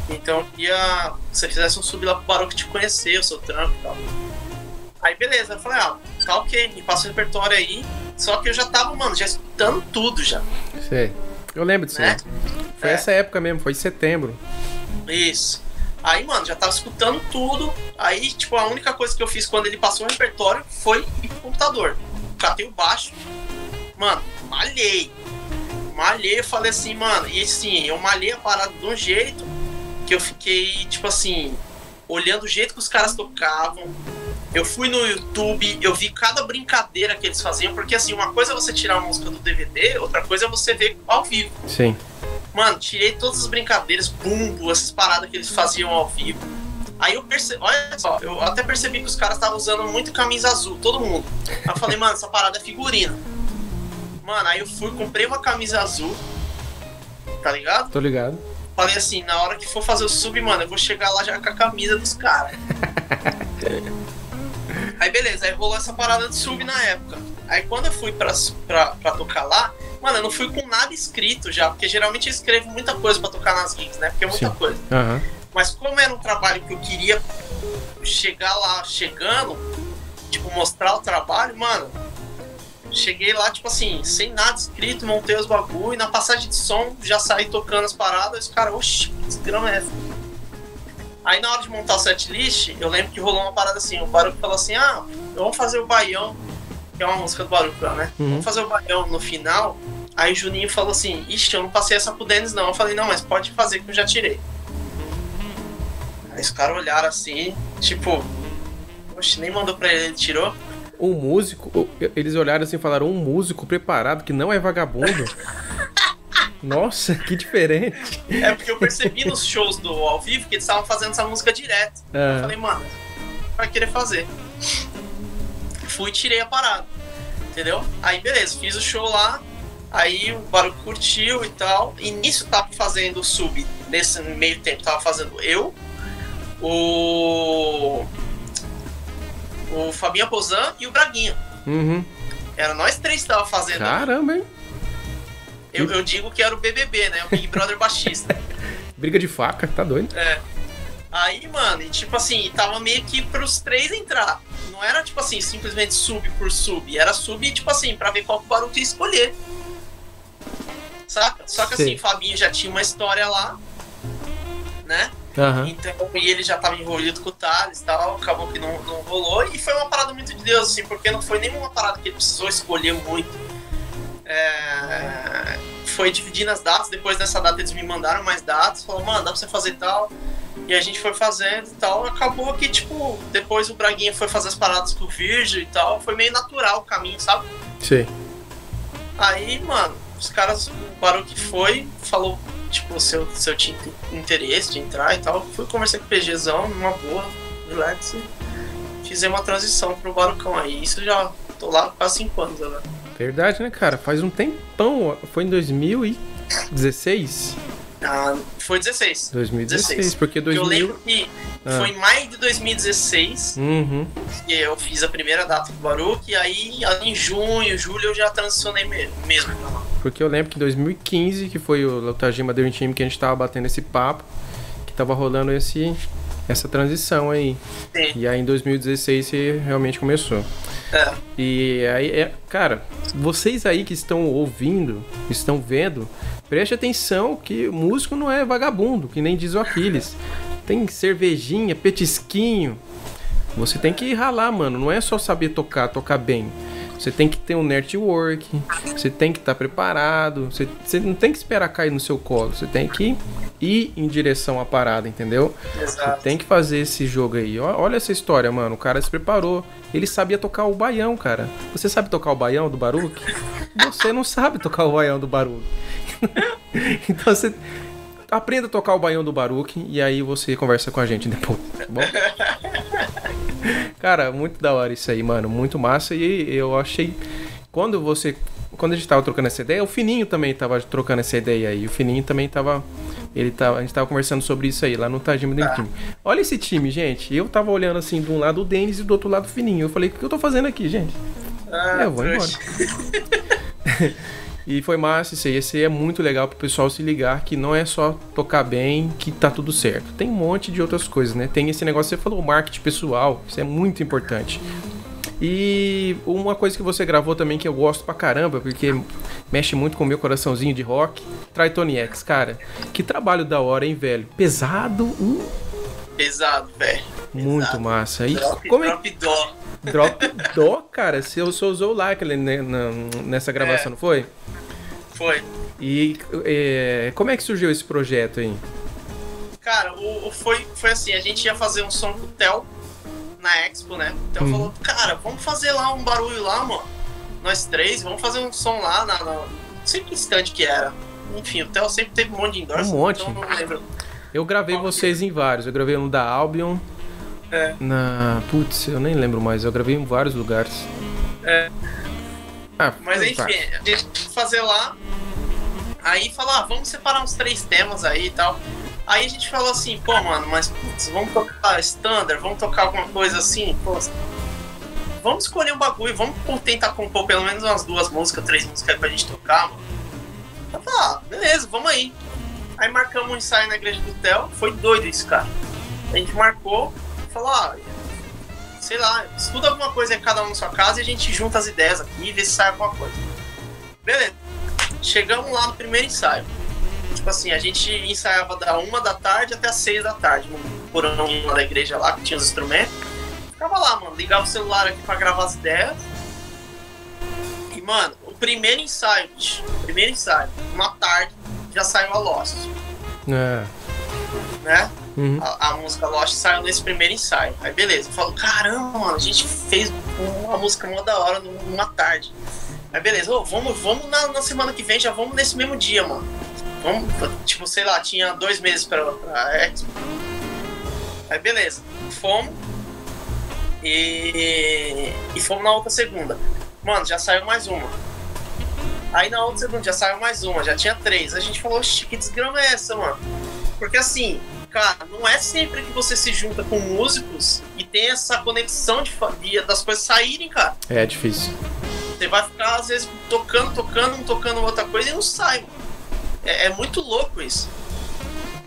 S4: Então eu queria que você fizesse um sub lá pro Barulho te conhecer, o seu trampo e tal. Aí beleza, eu falei, ah, tá ok, me passa o repertório aí. Só que eu já tava, mano, já escutando tudo já,
S3: Sei. Eu lembro disso.
S4: né?
S3: né? Foi
S4: É.
S3: essa época mesmo, foi em setembro.
S4: Isso. Aí, mano, já tava escutando tudo. Aí, tipo, a única coisa que eu fiz quando ele passou o repertório foi ir pro computador. Catei o baixo. Mano, malhei. Malhei, eu falei assim, mano. E assim, eu malhei a parada de um jeito que eu fiquei, tipo assim, olhando o jeito que os caras tocavam. Eu fui no YouTube, eu vi cada brincadeira que eles faziam, porque assim, uma coisa é você tirar a música do DVD, outra coisa é você ver ao vivo.
S3: Sim.
S4: Mano, tirei todas as brincadeiras, bumbo, essas paradas que eles faziam ao vivo. Aí eu percebi, olha só, eu até percebi que os caras estavam usando muito camisa azul, todo mundo. Aí eu falei, mano, essa parada é figurina. Mano, aí eu fui, comprei uma camisa azul, tá ligado?
S3: Tô ligado.
S4: Falei assim, na hora que for fazer o sub, mano, eu vou chegar lá já com a camisa dos caras. aí beleza, aí rolou essa parada de sub na época. Aí quando eu fui pra, pra, pra tocar lá, mano, eu não fui com nada escrito já, porque geralmente eu escrevo muita coisa pra tocar nas gigs, né? Porque é muita
S3: Sim.
S4: coisa.
S3: Aham.
S4: Mas como era um trabalho que eu queria chegar lá chegando, tipo, mostrar o trabalho, mano, cheguei lá, tipo assim, sem nada escrito, montei os bagulho, e na passagem de som já saí tocando as paradas, e os caras, oxi, que desgrama é essa? Aí na hora de montar o setlist, eu lembro que rolou uma parada assim, o Baruch falou assim, ah, vamos fazer o Baião, que é uma música do Baruch, né?
S3: Uhum.
S4: Vamos fazer o Baião no final. Aí o Juninho falou assim, ixi, eu não passei essa pro Denis não. Eu falei, não, mas pode fazer que eu já tirei. Aí os caras olharam assim, tipo, oxe, nem mandou pra ele, ele tirou.
S3: Um músico, eles olharam assim e falaram: um músico preparado que não é vagabundo. Nossa, que diferente.
S4: É porque eu percebi nos shows do ao vivo que eles estavam fazendo essa música direto. Eu
S3: Ah,
S4: falei, mano, vai querer fazer. Fui e tirei a parada. Entendeu? Aí beleza, fiz o show lá. Aí o Baruch curtiu e tal. E nisso tava fazendo o sub nesse meio tempo tava fazendo eu, o. O Fabinho Pozan e o Braguinha.
S3: Uhum.
S4: Era nós três que tava fazendo.
S3: Caramba, hein?
S4: Eu, eu digo que era o BBB, né? O Big Brother baixista.
S3: Briga de faca, tá doido?
S4: É. Aí, mano, e tipo assim, tava meio que pros três entrar. Não era tipo assim, simplesmente sub por sub. Era sub, tipo assim, pra ver qual que o ia escolher. Saca? Só que assim, o Fabinho já tinha uma história lá, né?
S3: Aham.
S4: Então, e ele já tava envolvido com o Thales e tal, acabou que não, não rolou. E foi uma parada muito de Deus, assim, porque não foi nenhuma parada que ele precisou escolher muito. É, Foi dividindo as datas, depois dessa data eles me mandaram mais datas, falou, mano, dá pra você fazer tal. E a gente foi fazendo e tal. Acabou que, tipo, depois o Braguinha foi fazer as paradas com o Virgil e tal. Foi meio natural o caminho, sabe?
S3: Sei.
S4: Aí, mano, os caras, o Baruch foi, falou, tipo, se eu, se eu tinha interesse de entrar e tal. Fui conversar com o PGzão, numa boa, relax. E fizemos uma transição pro Barucão aí. Isso já tô lá há quase 5 anos agora.
S3: Verdade, né, cara? Faz um tempão. Foi em 2016?
S4: Ah, foi 16.
S3: 2016,
S4: 16.
S3: porque
S4: Porque eu
S3: 2000.
S4: lembro que
S3: Ah.
S4: foi em maio de 2016
S3: Uhum.
S4: que eu fiz a primeira data do Baruch. E aí, em junho, julho, eu já transicionei me- mesmo.
S3: Porque eu lembro que em 2015, que foi o Lotajima Dream Team que a gente tava batendo esse papo, que tava rolando esse, essa transição aí.
S4: Sim.
S3: E aí em 2016 você realmente começou.
S4: É.
S3: E aí, é, cara, vocês aí que estão ouvindo, estão vendo, preste atenção que músico não é vagabundo, que nem diz o Aquiles. Tem cervejinha, petisquinho. Você tem que ralar, mano. Não é só saber tocar, tocar bem. Você tem que ter um network, você tem que estar preparado, você, você não tem que esperar cair no seu colo, você tem que ir em direção à parada, entendeu?
S4: Exato.
S3: Tem que fazer esse jogo aí. Olha essa história, mano. O cara se preparou. Ele sabia tocar o baião, cara. Você sabe tocar o baião do Baruch? Você não sabe tocar o baião do Baruch. então você aprenda a tocar o baião do Baruch e aí você conversa com a gente depois, tá bom? Cara, muito da hora isso aí, mano. Muito massa. E eu achei. Quando você. Quando a gente tava trocando essa ideia, o Fininho também tava trocando essa ideia aí. O Fininho também tava. Ele tava, a gente tava conversando sobre isso aí, lá no Tajima Dream Team. Olha esse time, gente. Eu tava olhando assim, de um lado o Denis e do outro lado o Fininho. Eu falei, o que eu tô fazendo aqui, gente?
S4: Ah,
S3: É, eu vou embora. E foi massa isso aí. Esse é muito legal pro pessoal se ligar que não é só tocar bem que tá tudo certo. Tem um monte de outras coisas, né? Tem esse negócio você falou, marketing pessoal. Isso é muito importante. E uma coisa que você gravou também que eu gosto pra caramba, porque mexe muito com o meu coraçãozinho de rock, Tritone X, cara. Que trabalho da hora, hein, velho? Pesado, hum,
S4: Pesado, velho.
S3: muito
S4: Pesado.
S3: massa. E
S4: Drop,
S3: como é
S4: drop dó.
S3: Drop Dó, cara? Você você usou lá aquele, né, na- nessa gravação,
S4: É.
S3: não foi?
S4: Foi.
S3: E é, como é que surgiu esse projeto aí?
S4: Cara, o, o- foi, foi assim, a gente ia fazer um som com o Theo na Expo, né? O Theo
S3: Hum.
S4: falou, cara, vamos fazer lá um barulho lá, mano. Nós três, vamos fazer um som lá na. na não sei que stand que era. Enfim, o Theo sempre teve um monte de endorsement,
S3: Um monte.
S4: então eu não lembro.
S3: Eu gravei vocês em vários. Eu gravei um da Albion.
S4: É.
S3: Na. Putz, eu nem lembro mais. Eu gravei em vários lugares.
S4: É.
S3: Ah,
S4: Mas enfim,
S3: tá.
S4: a gente fazer lá. Aí falar, ah, vamos separar uns três temas aí e tal. Aí a gente falou assim, pô, mano, mas putz, vamos tocar standard, vamos tocar alguma coisa assim, pô. Vamos escolher um bagulho, vamos tentar compor pelo menos umas duas músicas, três músicas pra gente tocar, mano. Eu falei, ah, beleza, vamos aí. Aí marcamos um ensaio na igreja do Theo, foi doido isso, cara. A gente marcou, falou, ah, sei lá, estuda alguma coisa aí cada um na sua casa e a gente junta as ideias aqui e vê se sai alguma coisa. Beleza. Chegamos lá no primeiro ensaio. Tipo assim, a gente ensaiava da uma da tarde até as seis da tarde, no porão lá da igreja lá, que tinha os instrumentos. Ficava lá, mano, ligava o celular aqui pra gravar as ideias. E, mano, o primeiro ensaio, bicho, primeiro ensaio, uma tarde, já saiu a Lost,
S3: É.
S4: né?
S3: Uhum.
S4: A, a música Lost saiu nesse primeiro ensaio. Aí beleza, eu falo, caramba, mano, a gente fez uma música mó da hora numa tarde. Aí beleza, ô, vamos, vamos na, na semana que vem, já vamos nesse mesmo dia, mano. Vamos, tipo, sei lá, tinha dois meses pra, pra Expo. Aí beleza, fomos. E, e fomos na outra segunda. Mano, já saiu mais uma. Aí na outra segunda já saiu mais uma, já tinha três. A gente falou, oxi, que desgrama é essa, mano? Porque assim, cara, não é sempre que você se junta com músicos e tem essa conexão de, de das coisas saírem, cara.
S3: É difícil.
S4: Você vai ficar, às vezes, tocando, tocando, tocando outra coisa e não sai, mano. É, é muito louco isso.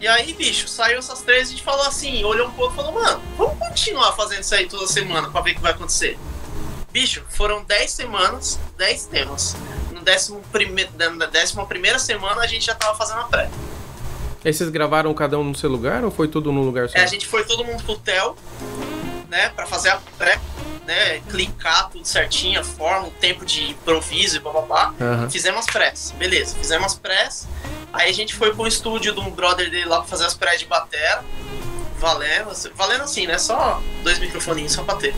S4: E aí, bicho, saiu essas três e a gente falou assim, olhou um pouco e falou, mano, vamos continuar fazendo isso aí toda semana pra ver o que vai acontecer. Bicho, foram 10 semanas, 10 temas. Décimo prime... Na décima primeira semana a gente já tava fazendo a pré.
S3: E vocês gravaram cada um no seu lugar ou foi tudo num lugar só?
S4: É, a gente foi todo mundo pro hotel, né, pra fazer a pré, né, clicar tudo certinho, a forma, o tempo de improviso e bababá.
S3: Aham.
S4: Fizemos as prés, beleza, fizemos as prés. Aí a gente foi pro estúdio de um brother dele lá pra fazer as prés de batera. Valendo, valendo assim, né? Só dois microfoninhos, só pra ter.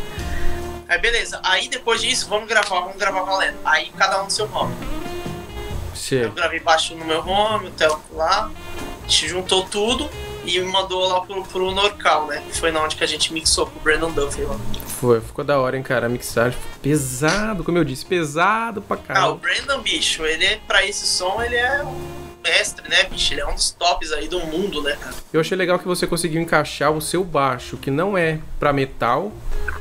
S4: Aí beleza, aí depois disso, vamos gravar, vamos gravar valendo. Aí cada um no seu home.
S3: Che-
S4: Eu gravei baixo no meu home, o Theo lá, a gente juntou tudo e mandou lá pro, pro Norcal, né? Que foi na onde que a gente mixou com o Brandon Duffy lá.
S3: Foi, ficou da hora, hein, cara. A mixagem pesado, como eu disse, pesado pra
S4: Ah, o
S3: caramba.
S4: Brandon, bicho, ele é, pra esse som, ele é mestre, né, bicho? Ele é um dos tops aí do mundo, né, cara?
S3: Eu achei legal que você conseguiu encaixar o seu baixo, que não é pra metal,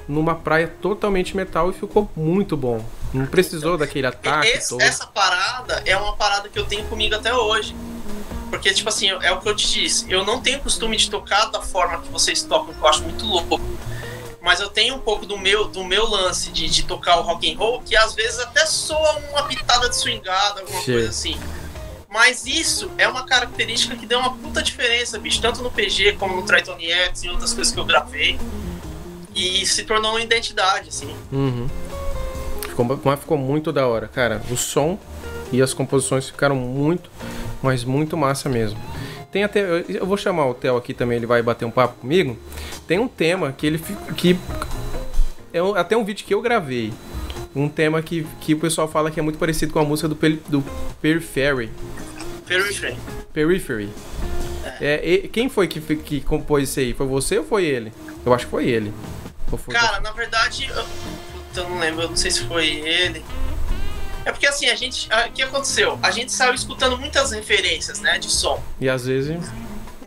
S3: numa praia totalmente metal e ficou muito bom. Não precisou daquele ataque
S4: Esse-
S3: todo.
S4: essa parada é uma parada que eu tenho comigo até hoje. Porque, tipo assim, é o que eu te disse. Eu não tenho costume de tocar da forma que vocês tocam, que eu acho muito louco. Mas eu tenho um pouco do meu, do meu lance de, de tocar o rock and roll, que às vezes até soa uma pitada de swingada, alguma
S3: Sim.
S4: coisa assim. Mas isso é uma característica que deu uma puta diferença, bicho. Tanto no PG como no Triton X e outras coisas que eu gravei. E se tornou uma identidade, assim.
S3: Uhum. Ficou, mas ficou muito da hora, cara. O som e as composições ficaram muito, mas muito massa mesmo. Tem até. eu- vou chamar o Theo aqui também, ele vai bater um papo comigo. Tem um tema que ele que É até um vídeo que eu gravei. Um tema que, que o pessoal fala que é muito parecido com a música do, do Periphery.
S4: Periphery.
S3: Periphery. É, e- quem foi que, que compôs isso aí? Foi você ou foi ele? Eu acho que foi ele. Foi
S4: Cara, na verdade, eu, eu não lembro, eu não sei se foi ele. É porque assim, a gente. O que aconteceu? A gente saiu escutando muitas referências, né, de som.
S3: E às vezes.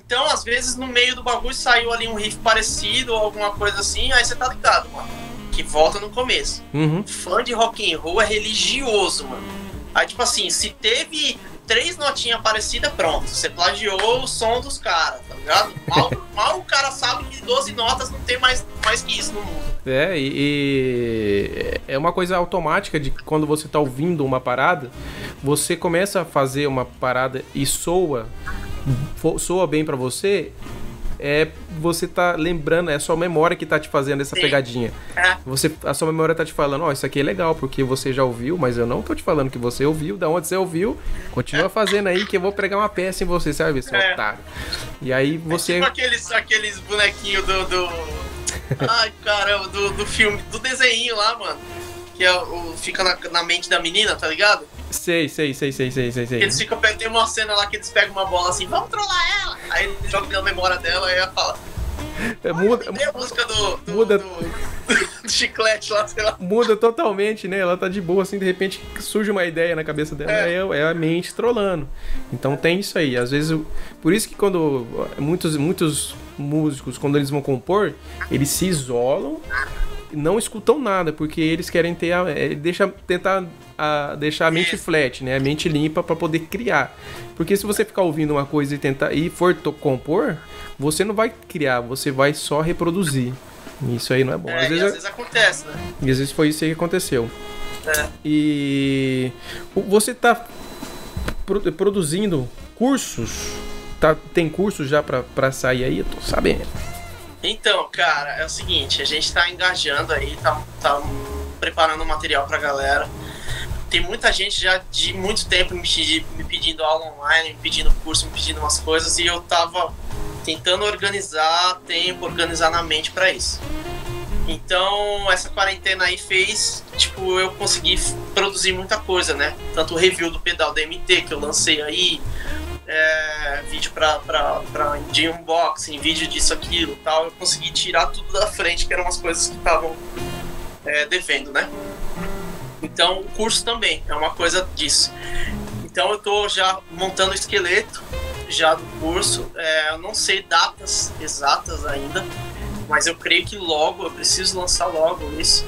S4: Então, às vezes, no meio do bagulho saiu ali um riff parecido ou alguma coisa assim, aí você tá ligado, mano. Que volta no começo.
S3: Uhum.
S4: Fã de rock and roll é religioso, mano. Aí, tipo assim, se teve três notinhas parecidas, pronto. Você plagiou o som dos caras, tá ligado? Mal, mal o cara sabe que 12 notas não tem mais, mais que isso no mundo.
S3: É, e, e é uma coisa automática de que quando você tá ouvindo uma parada, você começa a fazer uma parada e soa, soa bem pra você, é você tá lembrando, é a sua memória que tá te fazendo essa
S4: Sim.
S3: pegadinha.
S4: É.
S3: Você, a sua memória tá te falando, ó, isso aqui é legal, porque você já ouviu, mas eu não tô te falando que você ouviu, da onde você ouviu, continua fazendo aí que eu vou pregar uma peça em você, sabe, seu
S4: É.
S3: otário. E aí você.
S4: Tipo aqueles, aqueles bonequinhos do. do... Ai, caramba, do, do filme, do desenho lá, mano. Que é o, fica na, na mente da menina, tá ligado?
S3: Sei, sei, sei, sei, sei, sei, sei.
S4: Eles ficam, tem uma cena lá que eles pegam uma bola assim, vamos trollar ela! Aí eles jogam na memória dela e ela fala.
S3: É, muda,
S4: a música do. do,
S3: Muda-
S4: do, do chiclete lá, sei lá.
S3: muda totalmente, né? Ela tá de boa, assim, de repente surge uma ideia na cabeça dela, é,
S4: É.
S3: é a mente trolando. Então tem isso aí. Às vezes, eu- por isso que quando muitos, muitos músicos, quando eles vão compor, eles se isolam, não escutam nada, porque eles querem ter a, é, deixa, tentar a- deixar a mente flat, né? A mente limpa pra poder criar. Porque se você ficar ouvindo uma coisa e tentar e for compor, você não vai criar, você vai só reproduzir. Isso aí não é bom.
S4: É,
S3: às
S4: e
S3: vezes,
S4: às vezes acontece, né?
S3: e às vezes foi isso aí que aconteceu.
S4: É.
S3: E você tá pro- produzindo cursos? Tá, tem cursos já pra sair aí? Eu tô sabendo.
S4: Então, cara, é o seguinte, a gente tá engajando aí, tá, tá preparando material pra galera. Tem muita gente já de muito tempo me, me pedindo aula online, me pedindo curso, me pedindo umas coisas, e eu tava tentando organizar tempo, organizar na mente pra isso. Então, essa quarentena aí fez, tipo, eu consegui produzir muita coisa, né? Tanto o review do pedal DMT que eu lancei aí, é, vídeo pra, pra, pra, de unboxing, vídeo disso, aquilo tal. Eu consegui tirar tudo da frente, que eram as coisas que estavam é, devendo, né? Então, o curso também é uma coisa disso. Então, eu tô já montando o esqueleto já do curso. É, eu não sei datas exatas ainda, mas eu creio que logo, eu preciso lançar logo isso.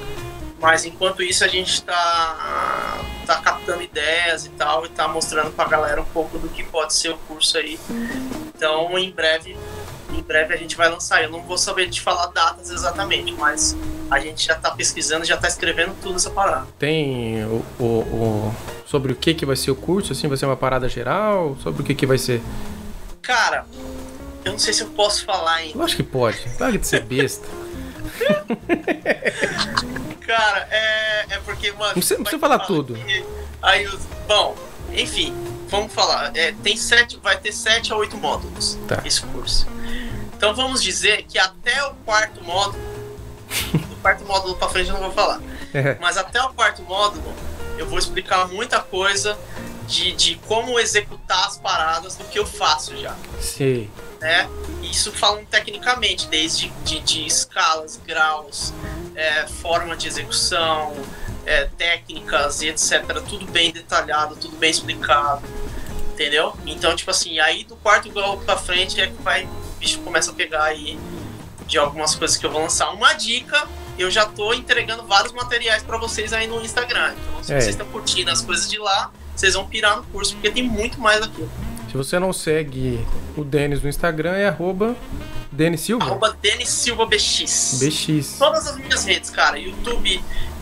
S4: Mas enquanto isso a gente está tá captando ideias e tal, e tá mostrando pra galera um pouco do que pode ser o curso aí. Então em breve, em breve a gente vai lançar. Eu não vou saber te falar datas exatamente, mas a gente já tá pesquisando, já tá escrevendo tudo essa parada.
S3: Tem o, o, o- sobre o que que vai ser o curso, assim, vai ser uma parada geral, sobre o que que vai ser.
S4: Cara, eu não sei se eu posso falar ainda.
S3: Eu acho que pode. Larga de ser besta.
S4: Cara, é, é porque, mano.
S3: Não precisa- falar
S4: falar
S3: tudo.
S4: que- aí os. Bom, enfim, vamos falar. É, tem sete, vai ter sete a oito módulos
S3: Tá.
S4: esse curso. Então vamos dizer que até o quarto módulo. do quarto módulo pra frente eu não vou falar.
S3: É.
S4: Mas até o quarto módulo eu vou explicar muita coisa de, de como executar as paradas do que eu faço já
S3: Sei.
S4: Né? Isso falando tecnicamente, desde de, de escalas, graus, é, forma de execução, é, técnicas e etc. Tudo bem detalhado, tudo bem explicado, entendeu? Então, tipo assim, aí do quarto grau pra frente é que vai, o bicho começa a pegar aí de algumas coisas que eu vou lançar. Uma dica, eu já tô entregando vários materiais pra vocês aí no Instagram. Então, se
S3: É.
S4: vocês estão curtindo as coisas de lá, vocês vão pirar no curso, porque tem muito mais aqui.
S3: Se você não segue o Denis no Instagram, é arroba Denis Silva.
S4: Arroba Denis Silva BX.
S3: BX.
S4: Todas as minhas redes, cara. YouTube,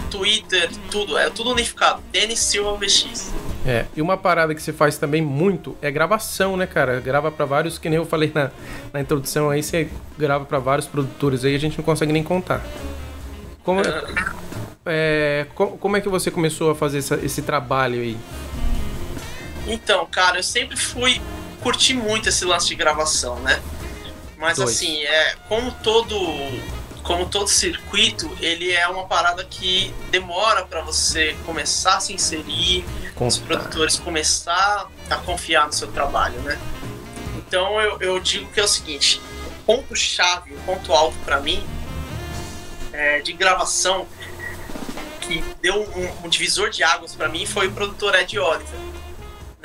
S4: Twitter, tudo. É tudo unificado. Denis Silva BX.
S3: É, e uma parada que você faz também muito é gravação, né, cara? Grava pra vários, que nem eu falei na, na introdução aí, você grava pra vários produtores aí, a gente não consegue nem contar. Como, é, co- como é que você começou a fazer essa- esse trabalho aí?
S4: Então, cara, eu sempre fui curti muito esse lance de gravação, né? Mas
S3: Dois.
S4: assim, é como todo como todo circuito, ele é uma parada que demora pra você começar a se inserir, os
S3: Contar.
S4: produtores começar a confiar no seu trabalho, né? Então eu, eu digo que é o seguinte, o ponto chave, o ponto alto pra mim é, de gravação que deu um, um divisor de águas pra mim foi o produtor Ed Oliver,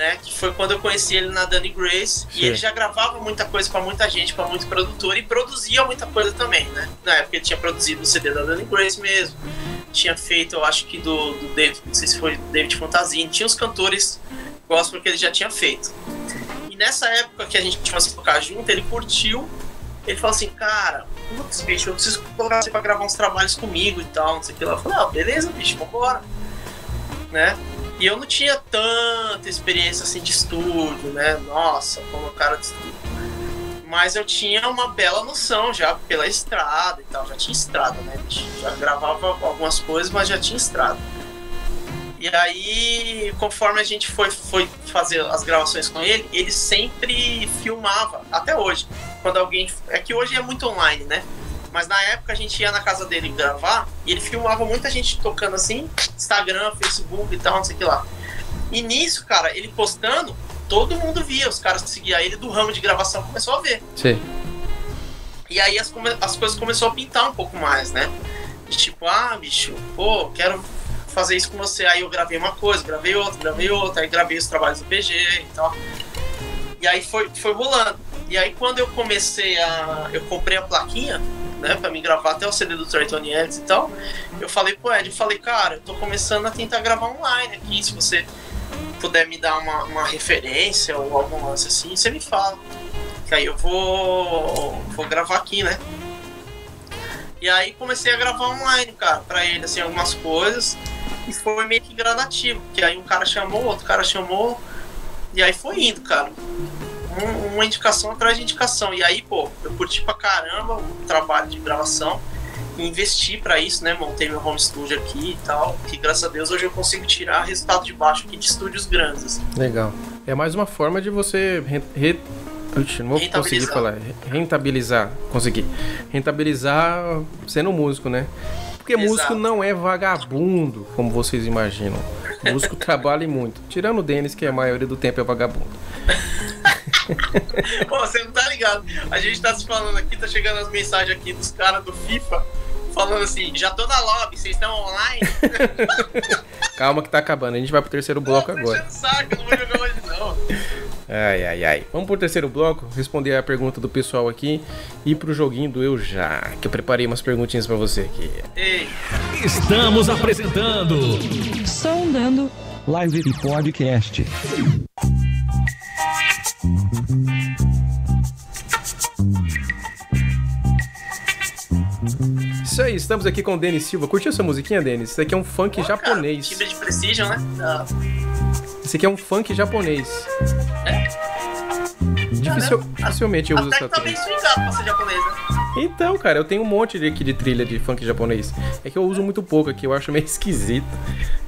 S4: né? Que foi quando eu conheci ele na Danny Grace
S3: Sim.
S4: e ele já gravava muita coisa pra muita gente, pra muito produtor e produzia muita coisa também, né? Na época ele tinha produzido o CD da Danny Grace mesmo, tinha feito, eu acho que do, do David, não sei se foi David Fantasini, tinha os cantores gospel que ele já tinha feito. E nessa época que a gente tinha que tocar junto, ele curtiu. Ele falou assim, cara, putz, bicho, eu preciso colocar você pra gravar uns trabalhos comigo e tal, não sei o que lá. Eu falei, ah, beleza, bicho, vambora. Né? E eu não tinha tanta experiência assim de estúdio, né? Nossa, como cara de estúdio. Mas eu tinha uma bela noção já pela estrada e tal. Já tinha estrada, né? Já gravava algumas coisas, mas já tinha estrada. E aí, conforme a gente foi, foi fazer as gravações com ele, ele sempre filmava, até hoje. Quando alguém. É que hoje é muito online, né? Mas na época a gente ia na casa dele gravar e ele filmava muita gente tocando assim, Instagram, Facebook e tal, não sei o que lá. E nisso, cara, ele postando, todo mundo via, os caras que seguiam ele do ramo de gravação começou a ver.
S3: Sei.
S4: E aí as, as coisas começaram a pintar um pouco mais, né? De tipo, ah, bicho, pô, quero fazer isso com você. Aí eu gravei uma coisa, gravei outra, gravei outra, aí gravei os trabalhos do PG e tal. E aí foi, foi rolando. E aí quando eu comecei a. Eu comprei a plaquinha, né, pra me gravar até o CD do Trayton Yates e tal. Eu falei pro Ed, eu falei, cara, eu tô começando a tentar gravar online aqui. Se você puder me dar uma, uma referência ou algum lance assim, você me fala. Que aí eu vou. vou gravar aqui, né? E aí comecei a gravar online, cara, pra ele, assim, algumas coisas. E foi meio que gradativo, porque aí um cara chamou, outro cara chamou. E aí foi indo, cara. Um- uma indicação atrás de indicação. E aí, pô, eu curti pra caramba o trabalho de gravação. Investi pra isso, né? Montei meu home studio aqui e tal. Que graças a Deus hoje eu consigo tirar resultado de baixo aqui de estúdios grandes. assim.
S3: Legal. É mais uma forma de você re... re- Ixi, não vou conseguir falar. Rentabilizar. Consegui. Rentabilizar sendo músico, né? Porque
S4: Exato.
S3: músico não é vagabundo, como vocês imaginam. Músico trabalha muito. Tirando o Denis, que a maioria do tempo é vagabundo.
S4: Pô, você não tá ligado. A gente tá se falando aqui, tá chegando as mensagens aqui dos caras do FIFA. Falando assim, já tô na lobby, vocês estão online?
S3: Calma que tá acabando. A gente vai pro terceiro bloco
S4: Tô
S3: agora.
S4: saco, eu não vou jogar hoje não.
S3: Ai, ai, ai. Vamos pro terceiro bloco, responder a pergunta do pessoal aqui e pro joguinho do Eu Já, que eu preparei umas perguntinhas pra você aqui.
S4: Ei,
S1: Estamos apresentando
S2: Sondando Live e Podcast.
S3: Isso aí, estamos aqui com o Denis Silva. Curtiu essa musiquinha, Denis? Isso aqui é um funk
S4: pô, cara,
S3: japonês.
S4: timbre de precision, né? Ah,
S3: Esse aqui é um funk japonês. Dificil-
S4: Caramba.
S3: dificilmente eu uso
S4: Até
S3: essa
S4: que tá bem
S3: trilha.
S4: swingado pra ser japonês, né?
S3: Então, cara, eu tenho um monte de- aqui de trilha de funk japonês. É que eu uso muito pouco aqui, eu acho meio esquisito.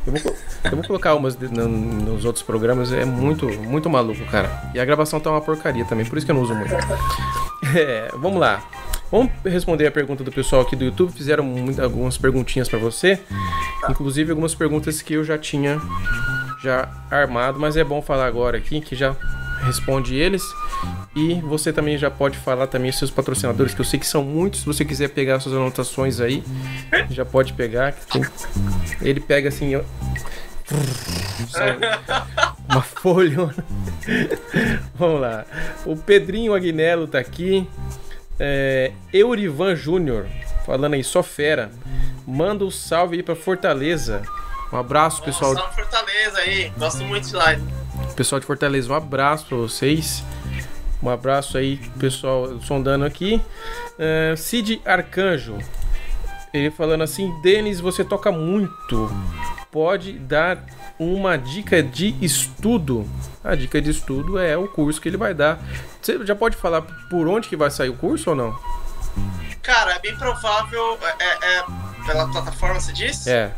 S3: Eu vou, eu vou colocar umas de- no- nos outros programas, é muito, muito maluco, cara. E a gravação tá uma porcaria também, por isso que eu não uso muito. É, vamos lá. Vamos responder a pergunta do pessoal aqui do YouTube. Fizeram muito- algumas perguntinhas pra você. Inclusive algumas perguntas que eu já tinha já armado, mas é bom falar agora aqui que já responde eles. E você também já pode falar também seus patrocinadores, que eu sei que são muitos. Se você quiser pegar suas anotações aí, já pode pegar. Ele pega assim. Sai Uma folha. Vamos lá. O Pedrinho Agnello tá aqui. É, Eurivan Júnior, falando aí, só fera. Manda um salve aí pra Fortaleza. Um abraço, pessoal.
S4: Salve Fortaleza aí, gosto muito de live.
S3: Pessoal de Fortaleza, um abraço pra vocês. Um abraço aí, pessoal, sondando aqui. É, Cid Arcanjo. Ele falando assim: Denis, você toca muito. Pode dar uma dica de estudo? A dica de estudo é o curso que ele vai dar. Você já pode falar por onde que vai sair o curso ou não?
S4: Cara, é bem provável. É, é- é pela plataforma, você disse?
S3: É.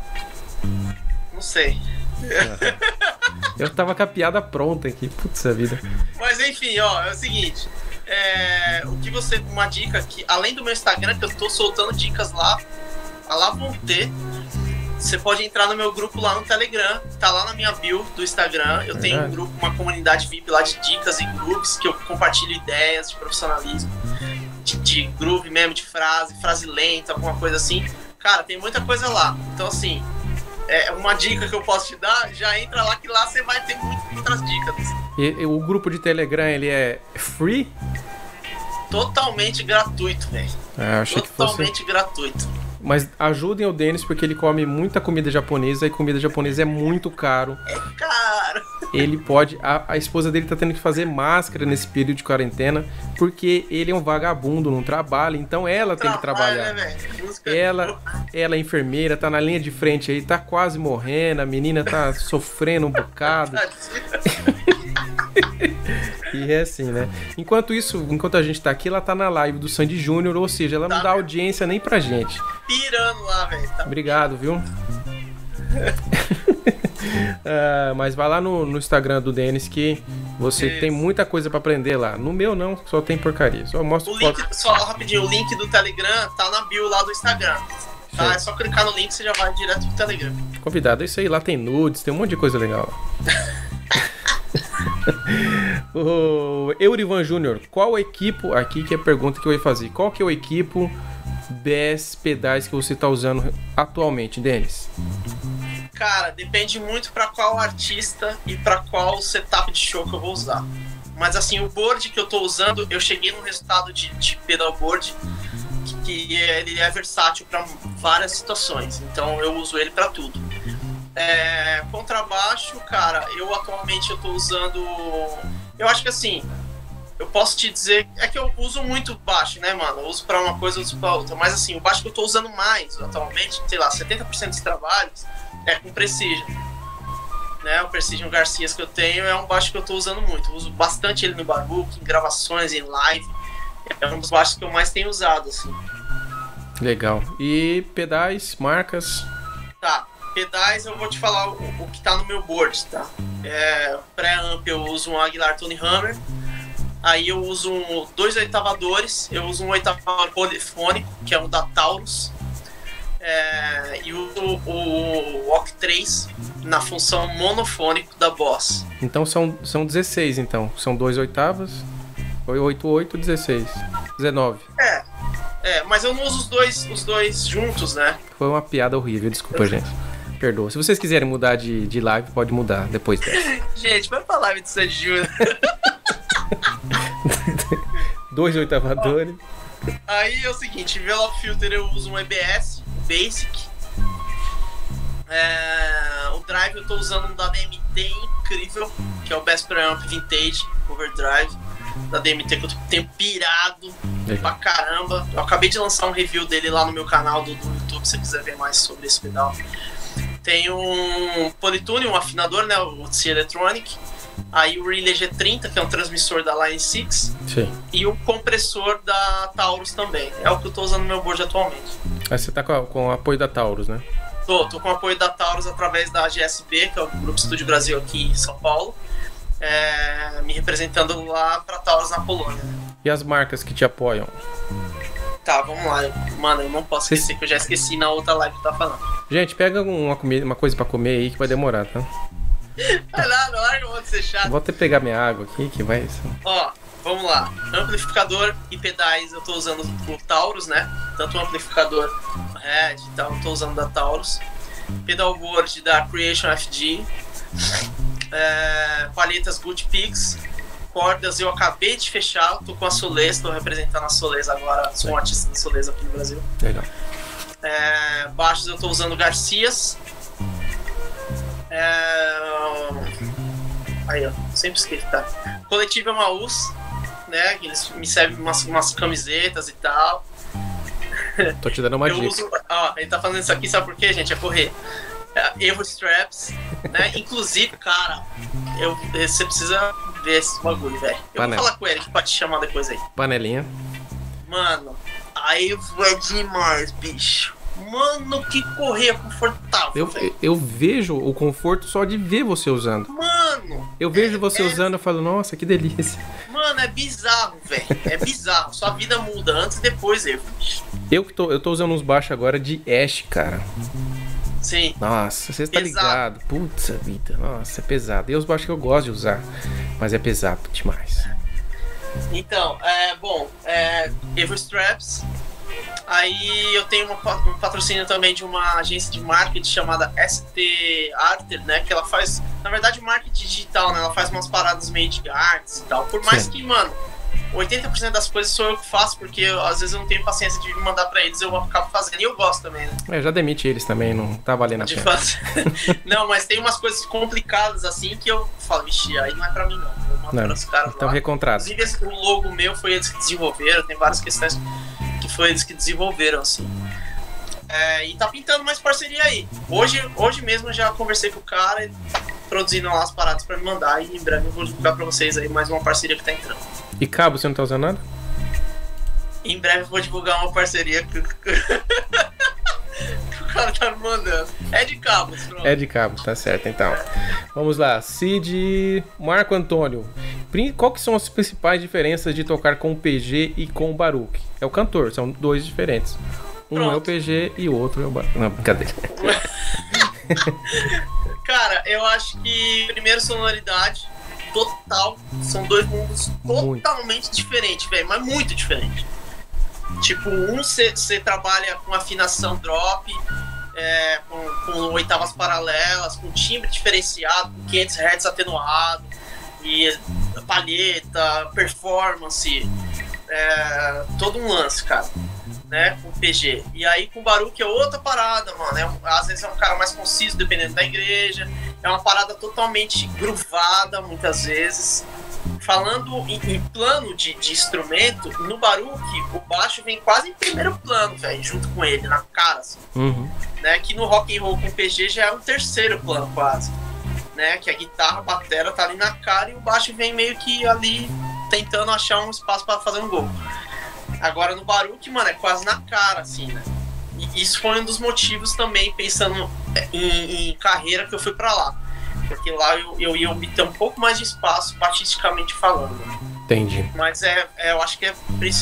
S4: Não sei.
S3: Eu tava com a piada pronta aqui. Putz, a vida.
S4: Mas enfim, ó, é o seguinte. É, o que você. Uma dica que, além do meu Instagram, que eu tô soltando dicas lá, a lá vão ter. Você pode entrar no meu grupo lá no Telegram, tá lá na minha bio do Instagram. Eu tenho um grupo, uma comunidade VIP lá de dicas e grupos que eu compartilho ideias de profissionalismo, de, de groove mesmo, de frase, frase lenta, alguma coisa assim. Cara, tem muita coisa lá. Então, assim, é uma dica que eu posso te dar, já entra lá que lá você vai ter muitas outras dicas.
S3: E, e o grupo de Telegram, ele é free?
S4: Totalmente gratuito, velho.
S3: Ah, achei que fosse.
S4: Totalmente gratuito.
S3: Mas ajudem o Denis porque ele come muita comida japonesa e comida japonesa é muito caro.
S4: Cara,
S3: Ele pode. A, a esposa dele tá tendo que fazer máscara nesse período de quarentena porque ele é um vagabundo, não trabalha, então ela tem que trabalhar.
S4: Né,
S3: Ela, ela é enfermeira, tá na linha de frente aí, tá quase morrendo, a menina tá sofrendo um bocado. E é assim, né? Enquanto isso, enquanto a gente tá aqui, ela tá na live do Sandy Júnior, ou seja, ela não
S4: Tá
S3: dá audiência nem pra gente.
S4: Pirando lá, velho. Tá
S3: Obrigado, viu? Ah, mas vai lá no, no Instagram do Denis que você
S4: Isso.
S3: tem muita coisa pra aprender lá. No meu não, só tem porcaria. Só mostro
S4: O link, só rapidinho, o link do Telegram tá na bio lá do Instagram. Tá? É só clicar no link e você já vai direto pro Telegram.
S3: Convidado, é isso aí, lá tem nudes, tem um monte de coisa legal. o Eurivan Júnior, qual equipo, aqui que é a pergunta que eu ia fazer, qual que é o equipo BS pedais que você tá usando atualmente, Denis?
S4: Cara, depende muito pra qual artista e pra qual setup de show que eu vou usar. Mas assim, o board que eu tô usando, eu cheguei num resultado de, de pedalboard que, que ele é versátil pra várias situações. Então eu uso ele pra tudo. É, contrabaixo, cara, eu atualmente eu tô usando. Eu acho que assim, eu posso te dizer. É que eu uso muito baixo, né, mano? Eu uso pra uma coisa, eu uso pra outra. Mas assim, o baixo que eu tô usando mais atualmente, sei lá, 70% dos trabalhos é com Precision. Né, o Precision Garcias que eu tenho é um baixo que eu tô usando muito. Eu uso bastante ele no barbook, em gravações, em live. É um dos baixos que eu mais tenho usado, assim.
S3: Legal. E pedais, marcas?
S4: Tá, pedais eu vou te falar o, o que tá no meu board, tá? É, Pré-amp eu uso um Aguilar Tony Hammer. Aí eu uso um- dois oitavadores. Eu uso um oitavador polifônico, que é um da Taurus. É, e uso o Walk 3 na função monofônico da Boss.
S3: Então são, são 16, então. São dois oitavas. 8, 8, 16. 19.
S4: É, é, mas eu não uso os dois, os dois juntos, né?
S3: Foi uma piada horrível, desculpa, gente. Perdoa. Se vocês quiserem mudar de, de live, pode mudar depois dessa.
S4: Gente, vai pra live do Sanji Júnior.
S3: Dois oitavadores.
S4: Aí é o seguinte, envelope filter eu uso um EBS, Basic. É, o drive eu tô usando um da DMT incrível, que é o Best Preamp Vintage Overdrive da DMT que eu tenho pirado
S3: Legal.
S4: pra caramba. Eu acabei de lançar um review dele lá no meu canal do, do YouTube, se você quiser ver mais sobre esse pedal. Tem um Polytune, um afinador, né, o C Electronic. Aí o Relay G30, que é um transmissor da Line 6.
S3: Sim.
S4: E o compressor da Taurus também. É o que eu tô usando no meu board atualmente.
S3: Aí você tá com, com o apoio da Taurus, né?
S4: Tô, tô com o apoio da Taurus através da GSB, que é o Grupo Estúdio Brasil aqui em São Paulo. É, me representando lá pra Taurus na Polônia.
S3: E as marcas que te apoiam?
S4: Tá, vamos lá. Mano, eu não posso esquecer que eu já esqueci na outra live que tá falando.
S3: Gente, pega uma, comida, uma coisa pra comer aí que vai demorar, tá?
S4: Vai lá, não larga, eu vou ser chato.
S3: Vou até pegar minha água aqui que vai.
S4: Ó, vamos lá. Amplificador e pedais eu tô usando o Taurus, né? Tanto o amplificador Red e tal, eu tô usando da Taurus. Pedalboard da Creation FG. É, palhetas Good Picks. Cordas eu acabei de fechar, tô com a Soleza, tô representando a Soleza agora, sou um artista da Soleza aqui no Brasil.
S3: Legal.
S4: É, baixos eu tô usando Garcias. É, aí, ó, sempre esqueço, tá? Coletivo é uma US, né? Eles me servem umas, umas camisetas e tal.
S3: Tô te dando uma
S4: eu
S3: dica.
S4: uso. Ó, ele tá falando isso aqui, sabe por quê, gente? É correr. É, Evo Straps, né? Inclusive, cara, eu, você precisa ver esse bagulho, velho. Eu
S3: Panela.
S4: vou falar com ele pra te chamar depois aí.
S3: Panelinha.
S4: Mano, aí é demais, bicho. Mano, que correr confortável,
S3: Eu, eu vejo o conforto só de ver você usando.
S4: Mano,
S3: Eu vejo você
S4: é-
S3: usando e falo, nossa, que delícia.
S4: mano, é bizarro, velho. É bizarro. Sua vida muda antes e depois, eu.
S3: Eu que tô, eu tô usando uns baixos agora de Ash, cara.
S4: Sim.
S3: Nossa, você tá ligado. Putz, vida. Nossa, é pesado. E os baixos que eu gosto de usar. Mas é pesado demais.
S4: Então, é, bom, é, Evo Straps. Aí eu tenho uma um patrocínio também de uma agência de marketing chamada ST Arter, né? Que ela faz, na verdade, marketing digital, né? Ela faz umas paradas meio de artes e tal. Por mais
S3: Sim.
S4: que, mano, 80% das coisas sou eu que faço, porque eu, às vezes eu não tenho paciência de mandar pra eles, eu acabo fazendo. E eu gosto também, né?
S3: É, já demite eles também, não tá valendo a
S4: De
S3: pena.
S4: fazer. não, mas tem umas coisas complicadas assim que eu falo, vixi, aí não é pra mim não. Eu mando
S3: Não,
S4: para caras
S3: Então
S4: lá.
S3: recontrado.
S4: Inclusive, o logo meu foi eles que desenvolveram, tem várias questões que foi eles que desenvolveram, assim. É, e tá pintando mais parceria aí. Hoje, hoje mesmo eu já conversei com o cara, produzindo lá as paradas pra me mandar e em breve eu vou divulgar pra vocês aí mais uma parceria que tá entrando.
S3: E cabo, você não tá usando nada?
S4: Em breve eu vou divulgar uma parceria que, o cara tá me mandando. É de cabos, pronto.
S3: É de cabo, tá certo então. Vamos lá, Cid Marco Antônio. Qual que são as principais diferenças de tocar com o PG e com o Baruch? É o cantor, são dois diferentes. Um é o
S4: Pronto.
S3: PG e o outro é o. Não, brincadeira.
S4: Cara, eu acho que primeiro sonoridade total são dois mundos
S3: Muito.
S4: totalmente diferentes, velho, mas muito diferentes. Tipo, um você trabalha com afinação drop, é, com, com oitavas paralelas, com timbre diferenciado, com 500 Hz atenuado, e palheta, performance, é, todo um lance, cara né, com PG. E aí com Baruch é outra parada, mano. É um- às vezes é um cara mais conciso, dependendo da igreja. É uma parada totalmente gruvada, muitas vezes. Falando em, em plano de, de instrumento, no Baruch, o baixo vem quase em primeiro plano, velho, junto com ele, na cara, assim,
S3: Uhum.
S4: né? Que no rock and roll com PG já é um terceiro plano, quase. Né? Que a guitarra, a batera tá ali na cara e o baixo vem meio que ali tentando achar um espaço para fazer um gol. Agora no Baruch, mano, é quase na cara, assim, né? E isso foi um dos motivos também, pensando em, em carreira, que eu fui pra lá. Porque lá eu, eu ia obter um pouco mais de espaço, batisticamente falando.
S3: Entendi.
S4: Mas é, é, eu acho que é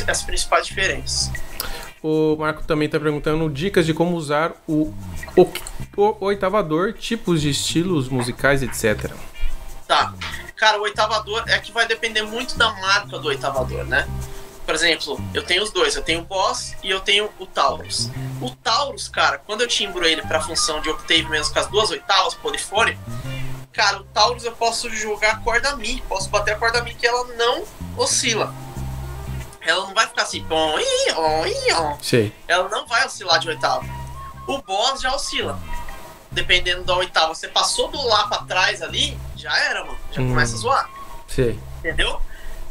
S4: as principais diferenças.
S3: O Marco também tá perguntando dicas de como usar o, o, o oitavador, tipos de estilos musicais, etc.
S4: Tá. Cara, o oitavador é que vai depender muito da marca do oitavador, né? Por exemplo, eu tenho os dois, eu tenho o Boss e eu tenho o Taurus. O Taurus, cara, quando eu timbro ele pra função de octave mesmo com as duas oitavas, polifone, cara, o Taurus eu posso jogar a corda Mi, posso bater a corda Mi que ela não oscila. ela não vai ficar assim, ó, ih, ó.
S3: Sei.
S4: ela não vai oscilar de oitava. O boss já oscila. Dependendo da oitava. Você passou do lá pra trás ali, já era, mano. Já
S3: Hum.
S4: começa a zoar.
S3: Sei.
S4: Entendeu?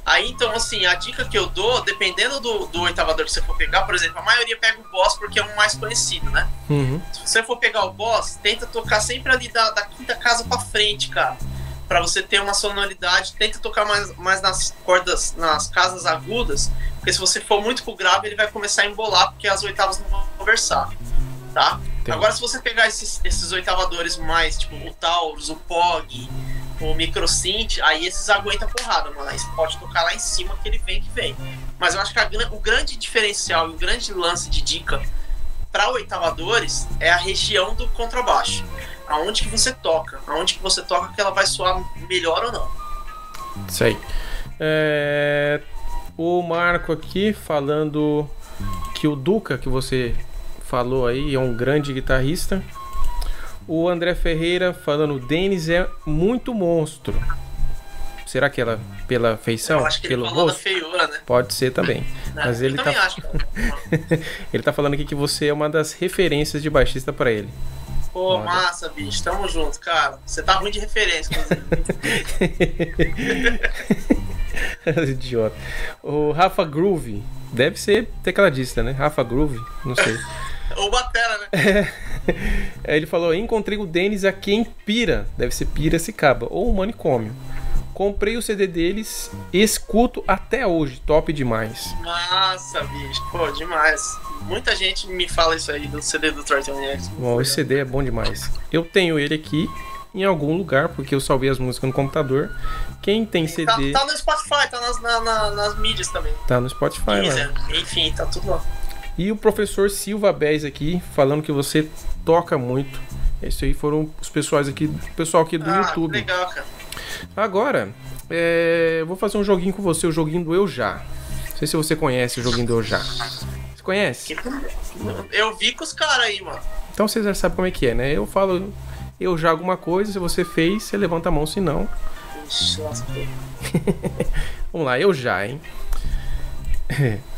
S4: Aí então, assim, a dica que eu dou, dependendo do, do oitavador que você for pegar, por exemplo, a maioria pega o boss porque é um mais conhecido, né?
S3: Uhum.
S4: Se você for pegar o boss, tenta tocar sempre ali da, da quinta casa pra frente, cara. Pra você ter uma sonoridade, tenta tocar mais, mais nas cordas, nas casas agudas, porque se você for muito pro grave, ele vai começar a embolar, porque as oitavas não vão conversar, tá?
S3: Entendi.
S4: Agora, se você pegar esses, esses oitavadores mais, tipo o Taurus, o Pog, o Microsynth, aí esses aguentam porrada, mano. Aí você pode tocar lá em cima que ele vem que vem. Mas eu acho que a o grande diferencial e o grande lance de dica para oitavadores é a região do contrabaixo. Aonde que você toca, aonde que você toca que ela vai soar melhor ou não.
S3: Sei. É, O Marco aqui falando que o Duca, que você falou aí, é um grande guitarrista. O André Ferreira falando, o Denis é muito monstro. Será que ela, pela feição,
S4: eu acho que ele
S3: pelo
S4: da
S3: rosto?
S4: feiura, né?
S3: Pode ser também.
S4: Né?
S3: Mas
S4: eu
S3: ele
S4: também
S3: tá-
S4: acho, cara.
S3: Ele tá falando aqui que você é uma das referências de baixista pra ele.
S4: Pô,
S3: Olha.
S4: massa, bicho. Tamo junto, cara. Você tá ruim de referência, inclusive.
S3: Idiota. O Rafa Groove, deve ser tecladista, né? Rafa Groove, não sei.
S4: Ou batera, né?
S3: Aí ele falou: encontrei o Denis aqui em Pira, deve ser Piracicaba, ou o Manicômio. Comprei o CD deles, escuto até hoje, top demais.
S4: Massa, bicho. Pô, demais. Muita gente me fala isso aí do CD do Triton X.
S3: Bom, esse CD é bom demais. Eu tenho ele aqui em algum lugar, porque eu salvei as músicas no computador. Quem tem
S4: Tá,
S3: CD
S4: tá no Spotify, tá nas, na- na- nas mídias também.
S3: tá no Spotify, né?
S4: Enfim, tá tudo lá.
S3: E o professor Silva Bez aqui, falando que você toca muito. Esses aí foram os pessoais aqui, o pessoal aqui do
S4: ah,
S3: YouTube.
S4: legal, cara.
S3: Agora, é, vou fazer um joguinho com você, o joguinho do Eu Já. Não sei se você conhece o joguinho do Eu Já. Você conhece?
S4: Eu vi com os caras aí, mano.
S3: Então você já sabe como é que é, né? Eu falo, eu já alguma coisa, se você fez, você levanta a mão, se não. Vamos lá, eu já, hein?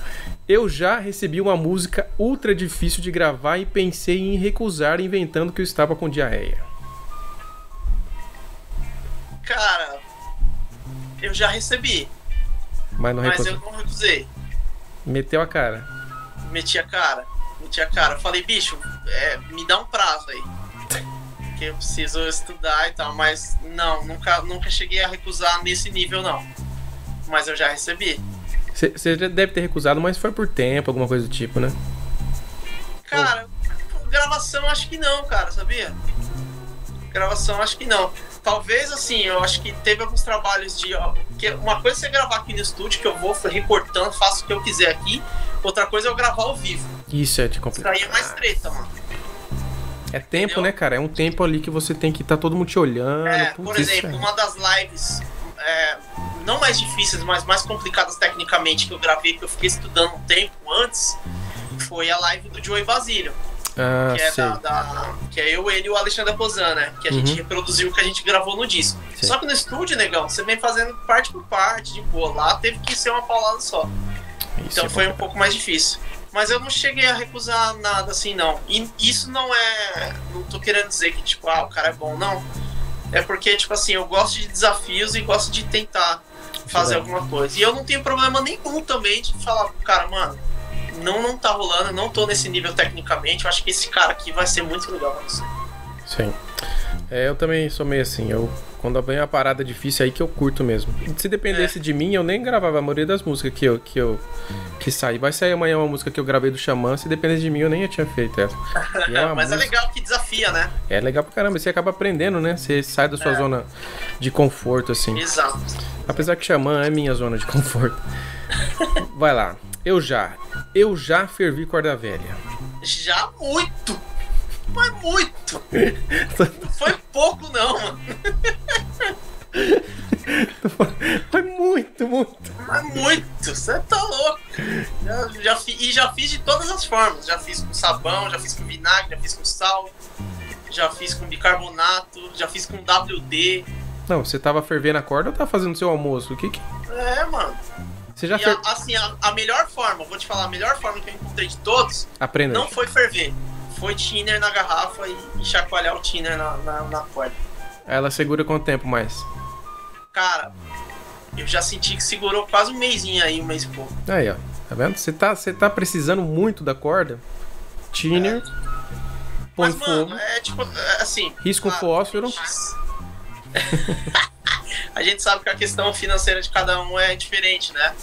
S3: Eu já recebi uma música ultra difícil de gravar e pensei em recusar, inventando que eu estava com diarreia.
S4: Cara, eu já recebi,
S3: Mas não
S4: mas
S3: recusou.
S4: eu não recusei.
S3: Meteu a cara.
S4: Meti a cara, meti a cara. Falei, bicho, é, me dá um prazo aí. Que eu preciso estudar e tal, mas não, nunca, nunca cheguei a recusar nesse nível, não. Mas eu já recebi.
S3: Você já deve ter recusado, mas foi por tempo, alguma coisa do tipo, né?
S4: Cara, gravação acho que não, cara, sabia? Gravação acho que não. Talvez assim, eu acho que teve alguns trabalhos de. ó, Que uma coisa é você gravar aqui no estúdio, que eu vou recortando, faço o que eu quiser aqui. Outra coisa é eu gravar ao vivo.
S3: Isso é de
S4: Isso
S3: complicado.
S4: aí é mais treta, mano.
S3: É tempo,
S4: Entendeu?
S3: né, cara? É um tempo ali que você tem que estar todo mundo te olhando.
S4: É,
S3: Putz,
S4: por
S3: isso
S4: exemplo,
S3: é-
S4: uma das lives é, não mais difíceis, mas mais complicadas tecnicamente que eu gravei, que eu fiquei estudando um tempo antes, foi a live do Joey Basílio.
S3: Ah,
S4: que é, da, da- que é eu, ele e o Alexandre Pozan, né? Que a gente
S3: Uhum.
S4: reproduziu o que a gente gravou no disco.
S3: Sim.
S4: Só que no estúdio, negão, você vem fazendo parte por parte, de boa. Lá teve que ser uma paulada só.
S3: Isso
S4: Então
S3: é
S4: foi um pouco mais difícil. Mas eu não cheguei a recusar nada assim, não. E isso não é. Não tô querendo dizer que, tipo, ah, o cara é bom, não. É porque, tipo assim, eu gosto de desafios e gosto de tentar fazer alguma coisa. E eu não tenho problema nenhum também de falar pro cara, mano, não, não tá rolando, não tô nesse nível tecnicamente. Eu acho que esse cara aqui vai ser muito legal pra você.
S3: Sim. É, eu também sou meio assim. Eu, quando vem uma parada difícil aí que eu curto mesmo. Se dependesse de mim, eu nem gravava a maioria das músicas que eu que eu que saí. Vai sair amanhã uma música que eu gravei do Xamã. Se dependesse de mim, eu nem tinha feito essa. É
S4: Mas é
S3: música-
S4: legal que desafia, né?
S3: É legal pra caramba. Você acaba aprendendo, né? Você sai da sua
S4: É.
S3: zona de conforto, assim.
S4: Exato.
S3: Apesar que Xamã é minha zona de conforto. Vai lá. Eu já. Eu já fervi corda velha.
S4: Já muito. Mas muito. Não foi pouco, não, mano.
S3: Foi muito, muito.
S4: Mas muito. Você tá louco. Já, já fi- e já fiz de todas as formas. Já fiz com sabão, já fiz com vinagre, já fiz com sal. Já fiz com bicarbonato, já fiz com WD.
S3: Não, você tava fervendo a corda ou tava fazendo seu almoço? O que que.
S4: É, mano.
S3: Você já
S4: e
S3: fer...
S4: a, assim, a, a melhor forma, vou te falar, a melhor forma que eu encontrei de todos
S3: Aprenda.
S4: não foi ferver. Foi thinner na garrafa e, e chacoalhar o thinner na, na, na corda.
S3: Ela segura quanto tempo mais?
S4: Cara, eu já senti que segurou quase um mêsinho aí, um mês e pouco.
S3: Aí, ó. Tá vendo? Você tá, tá precisando muito da corda. Thinner. Põe
S4: Mas, mano,
S3: fogo.
S4: é tipo, é, assim.
S3: Risca um
S4: claro,
S3: fósforo.
S4: a gente sabe que a questão financeira de cada um é diferente, né?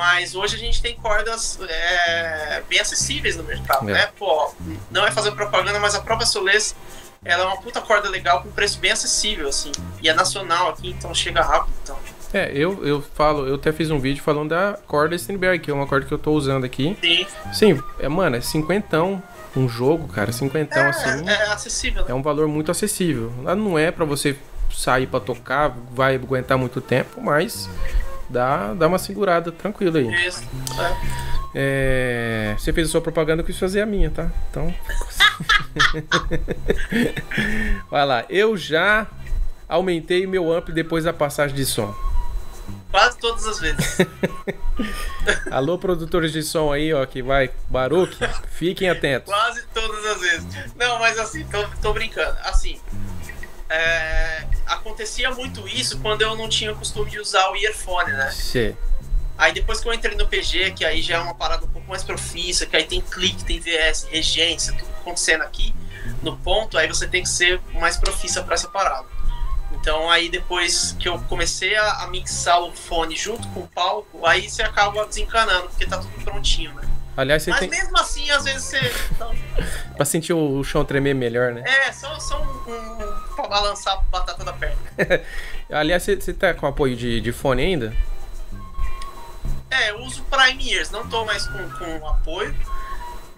S4: Mas hoje a gente tem cordas é, bem acessíveis no mercado,
S3: É.
S4: né? Pô, não é fazer propaganda, mas a própria Soles, ela é uma puta corda legal com preço bem acessível, assim. E é nacional aqui, então chega rápido, então.
S3: É, eu, eu falo, eu até fiz um vídeo falando da corda Steinberg, que é uma corda que eu tô usando aqui.
S4: Sim,
S3: Sim, é, mano, é cinquentão um jogo, cara, cinquentão assim.
S4: é, é acessível, né?
S3: É um valor muito acessível. Não é pra você sair pra tocar, vai aguentar muito tempo, mas dá, dá uma segurada tranquila aí.
S4: Isso, é.
S3: Você fez a sua propaganda, eu quis fazer a minha, tá? Então. vai lá, eu já aumentei meu ampli depois da passagem de som.
S4: Quase todas as vezes.
S3: Alô, produtores de som aí, ó, que vai, Baruque, fiquem atentos.
S4: Quase todas as vezes. Não, mas assim, tô, tô brincando. Assim, é, acontecia muito isso quando eu não tinha o costume de usar o earphone, né?
S3: Cê.
S4: Aí depois que eu entrei no PG, que aí já é uma parada um pouco mais profissa, que aí tem clique, tem VS, regência, tudo acontecendo aqui no ponto, aí você tem que ser mais profissa pra essa parada. Então aí depois que eu comecei a, a mixar o fone junto com o palco, aí você acaba desencanando, porque tá tudo prontinho, né?
S3: Aliás, você
S4: Mas
S3: tem.
S4: mesmo assim, às vezes você.
S3: Pra sentir o chão tremer melhor, né?
S4: É, só, só um, um. pra balançar a batata da perna.
S3: Aliás, você, você tá com apoio de, de fone ainda?
S4: É, eu uso Prime Ears, não tô mais com, com apoio,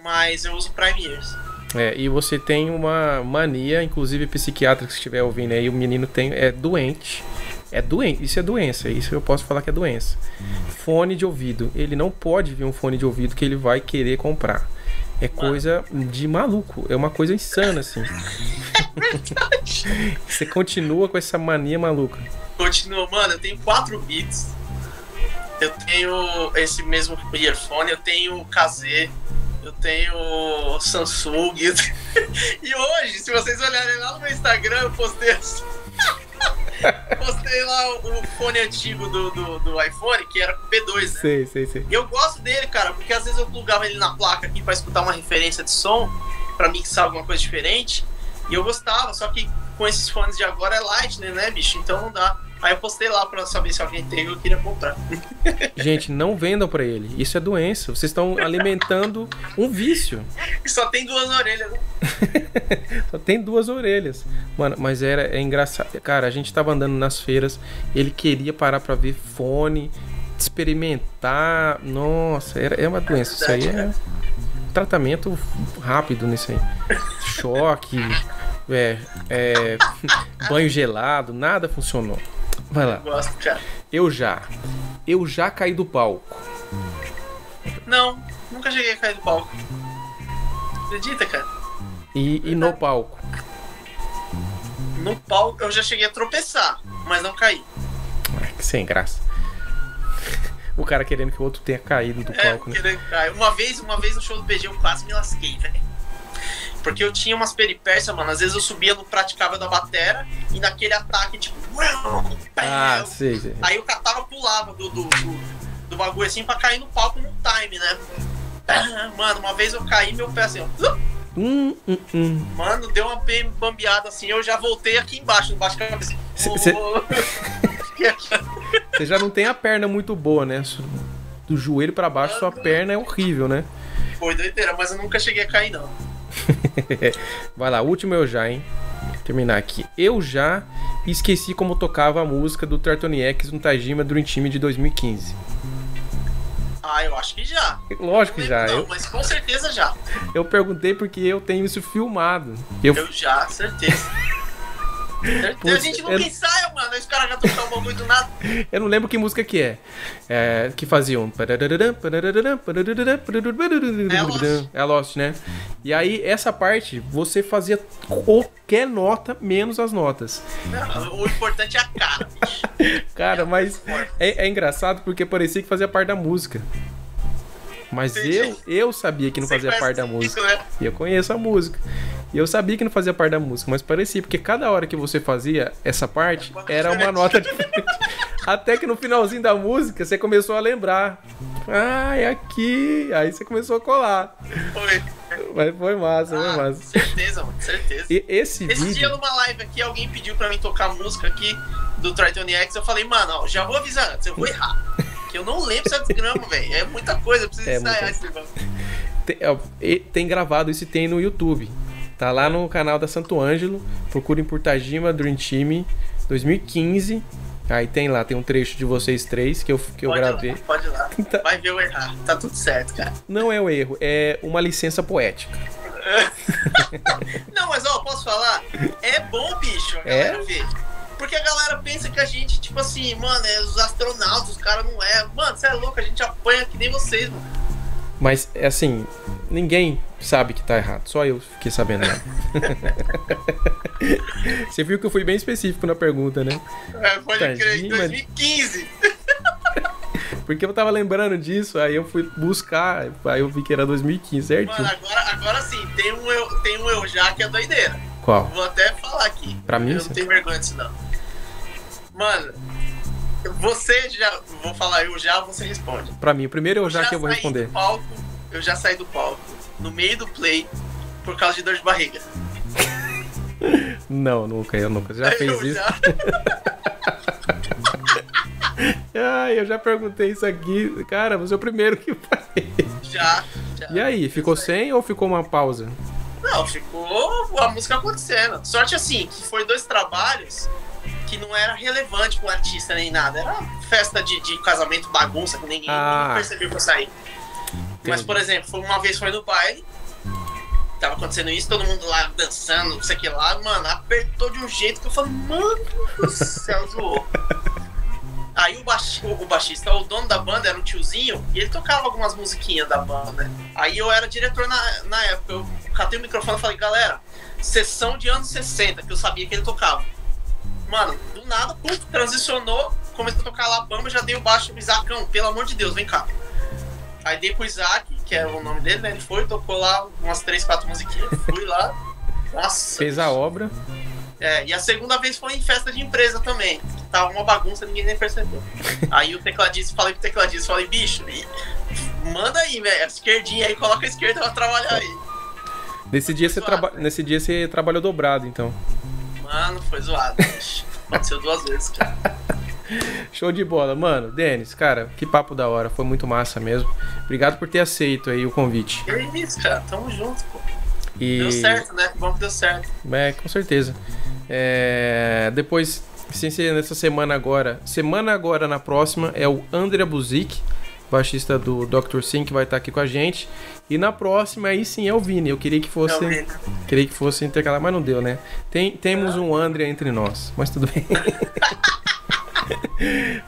S4: mas eu uso Prime Ears.
S3: É, e você tem uma mania, inclusive psiquiatra que estiver ouvindo aí, o menino tem, é doente. É doente, isso é doença, isso eu posso falar que é doença. Fone de ouvido, ele não pode vir um fone de ouvido que ele vai querer comprar. É coisa de maluco, é uma coisa insana assim. Você continua com essa mania maluca.
S4: Continua, mano, eu tenho 4 bits. Eu tenho esse mesmo earphone, eu tenho KZ, eu tenho Samsung. E hoje, se vocês olharem lá no meu Instagram, eu postei assim. postei lá o, fone antigo do, do, do iPhone, que era com P2, né?
S3: Sei, sei, sei.
S4: E eu gosto dele, cara, porque às vezes eu plugava ele na placa aqui pra escutar uma referência de som, pra mixar alguma coisa diferente. E eu gostava, só que com esses fones de agora é Lightning, né, bicho? Então não dá. Aí eu postei lá pra saber se alguém tem e eu queria comprar.
S3: Gente, não vendam pra ele. Isso é doença. Vocês estão alimentando um vício.
S4: Só tem duas orelhas, né?
S3: Só tem duas orelhas. Mano, mas era é engraçado. Cara, a gente tava andando nas feiras, ele queria parar pra ver fone, experimentar. Nossa, era, é uma doença. Isso aí é tratamento rápido nisso aí. Choque, é, é, banho gelado, nada funcionou. Vai lá.
S4: Eu gosto, cara.
S3: Eu já. Eu já caí do palco.
S4: Não, nunca cheguei a cair do palco. Acredita, cara?
S3: E, e no palco.
S4: No palco eu já cheguei a tropeçar, mas não caí.
S3: Ai, que sem graça. O cara querendo que o outro tenha caído do
S4: É,
S3: palco, né?
S4: querendo. Uma vez, uma vez no show do PG eu quase me lasquei, velho. Porque eu tinha umas peripécias, mano. Às vezes eu subia no praticável da batera e naquele ataque, tipo.
S3: Ah, sei, sei.
S4: Aí o catava pulava do, do, do, do bagulho assim pra cair no palco no time, né? Ah, Mano, uma vez eu caí meu pé assim, ó.
S3: Hum, hum, hum.
S4: Mano, deu uma bambeada assim, eu já voltei aqui embaixo, embaixo da cabeça.
S3: Cê- cê- Você já não tem a perna muito boa, né? Do joelho pra baixo, sua perna é horrível, né?
S4: Foi doideira, mas eu nunca cheguei a cair, não.
S3: Vai lá, último eu já, hein? Terminar aqui. Eu já esqueci como tocava a música do Tartonieks no Tajima Dream Team de 2015.
S4: Ah, eu acho que já.
S3: Lógico que já.
S4: não,
S3: Eu,
S4: mas com certeza já.
S3: eu perguntei porque eu tenho isso filmado. Eu,
S4: Eu já, certeza.
S3: Putz,
S4: a gente
S3: eu-
S4: ensaia, mano. Os caras já tocaram o bagulho do nada.
S3: eu não lembro que música que é. É, que faziam. É a Lost, né? E aí, essa parte, você fazia qualquer nota menos as notas.
S4: O importante é a cara, bicho.
S3: Cara, mas é, é engraçado porque parecia que fazia parte da música. Mas
S4: Entendi.
S3: eu, eu sabia que não
S4: Você
S3: fazia parte da
S4: isso,
S3: música.
S4: né?
S3: E eu conheço a música. E eu sabia que não fazia parte da música, mas parecia, porque cada hora que você fazia essa parte, era uma nota diferente. Até que no finalzinho da música você começou a lembrar. Ah, é aqui. Aí você começou a colar.
S4: Foi.
S3: Mas foi massa, foi
S4: Ah,
S3: massa.
S4: certeza, mano, certeza.
S3: E esse
S4: Esse dia
S3: vídeo.
S4: numa live aqui, alguém pediu pra mim tocar música aqui do Tritone X. Eu falei, mano, ó, já vou avisar antes, eu vou errar. Que eu não lembro essa desgrama, velho. É muita coisa, eu preciso
S3: É
S4: ensaiar
S3: muita
S4: esse negócio.
S3: Tem, ó, tem gravado isso e tem no YouTube. Tá lá no canal da Santo Ângelo. Procurem por Tajima Dream Team 2015. Aí tem lá, tem um trecho de vocês três que eu, que eu
S4: Pode
S3: gravei.
S4: ir lá, pode ir lá.
S3: Tá.
S4: Vai ver eu errar. Tá tudo certo, cara.
S3: Não é o erro, é uma licença poética.
S4: Não, mas ó, posso falar? É bom, bicho, a
S3: É?
S4: galera ver. Porque a galera pensa que a gente, tipo assim, mano, é os astronautas, os caras não é. Mano, você é louco, a gente apanha que nem vocês, mano.
S3: Mas é assim, ninguém sabe que tá errado. Só eu fiquei sabendo. Né? Você viu que eu fui bem específico na pergunta, né?
S4: É, pode crer, em
S3: Tadinho, mas-
S4: 2015.
S3: Porque eu tava lembrando disso, aí eu fui buscar, aí eu vi que era 2015, certinho.
S4: Mano, agora, agora sim, tem um, eu, tem um eu já que é doideira.
S3: Qual?
S4: Vou até falar aqui.
S3: Pra mim,
S4: Eu não tenho vergonha disso, não. Mano, você já. Vou falar eu já, você responde.
S3: Pra mim, o primeiro eu já que eu vou responder.
S4: Palco, eu já saí do palco, no meio do play, por causa de dor de barriga.
S3: Não, nunca, eu nunca. Já fez
S4: eu
S3: isso?
S4: Já,
S3: Ah, eu já perguntei isso aqui. Cara, você é o primeiro que faz.
S4: já, já.
S3: E aí, ficou sem ou ficou uma pausa?
S4: Não, ficou a música acontecendo. Sorte assim, que foi dois trabalhos que não era relevante com o artista nem nada. Era festa de, de casamento, bagunça, que ninguém,
S3: Ah.
S4: ninguém percebeu que eu saí. Mas,
S3: Entendi.
S4: por exemplo, foi uma vez foi no baile, tava acontecendo isso, todo mundo lá dançando, não sei o que lá, mano, apertou de um jeito que eu falei, mano do céu, zoou. Aí o, baixi, o, o baixista, o dono da banda, era um tiozinho, e ele tocava algumas musiquinhas da banda. Aí eu era diretor na, na época, eu catei o microfone e falei, galera, sessão de anos 60, que eu sabia que ele tocava. Mano, do nada, pum, transicionou, começou a tocar lá a bamba, já dei o baixo, Isacão, pelo amor de Deus, vem cá. Aí dei pro Isaac, que era o nome dele, né? Ele foi, tocou lá umas três, quatro musiquinhas, fui lá. Nossa.
S3: Fez a obra.
S4: É, e a segunda vez foi em festa de empresa também. Que tava uma bagunça, ninguém nem percebeu. aí o tecladista, falei pro tecladista, falei, bicho, manda aí, velho, a esquerdinha aí, coloca a esquerda pra trabalhar aí.
S3: Nesse dia, você traba... Nesse dia você trabalhou dobrado, então.
S4: Mano, foi zoado. Aconteceu duas vezes, cara.
S3: Show de bola. Mano, Denis, cara, que papo da hora. Foi muito massa mesmo. Obrigado por ter aceito aí o convite.
S4: Que isso, cara, tamo junto, pô.
S3: E...
S4: Deu certo, né? Que bom que deu certo.
S3: É, com certeza. É, Depois, sem ser nessa semana agora, semana agora na próxima é o André Buzik, baixista do Dr. Sim, que vai estar aqui com a gente. E na próxima aí sim é o Vini. Eu queria que fosse,
S4: É
S3: queria que fosse intercalar, mas não deu, né? Tem, temos um André entre nós, mas tudo bem.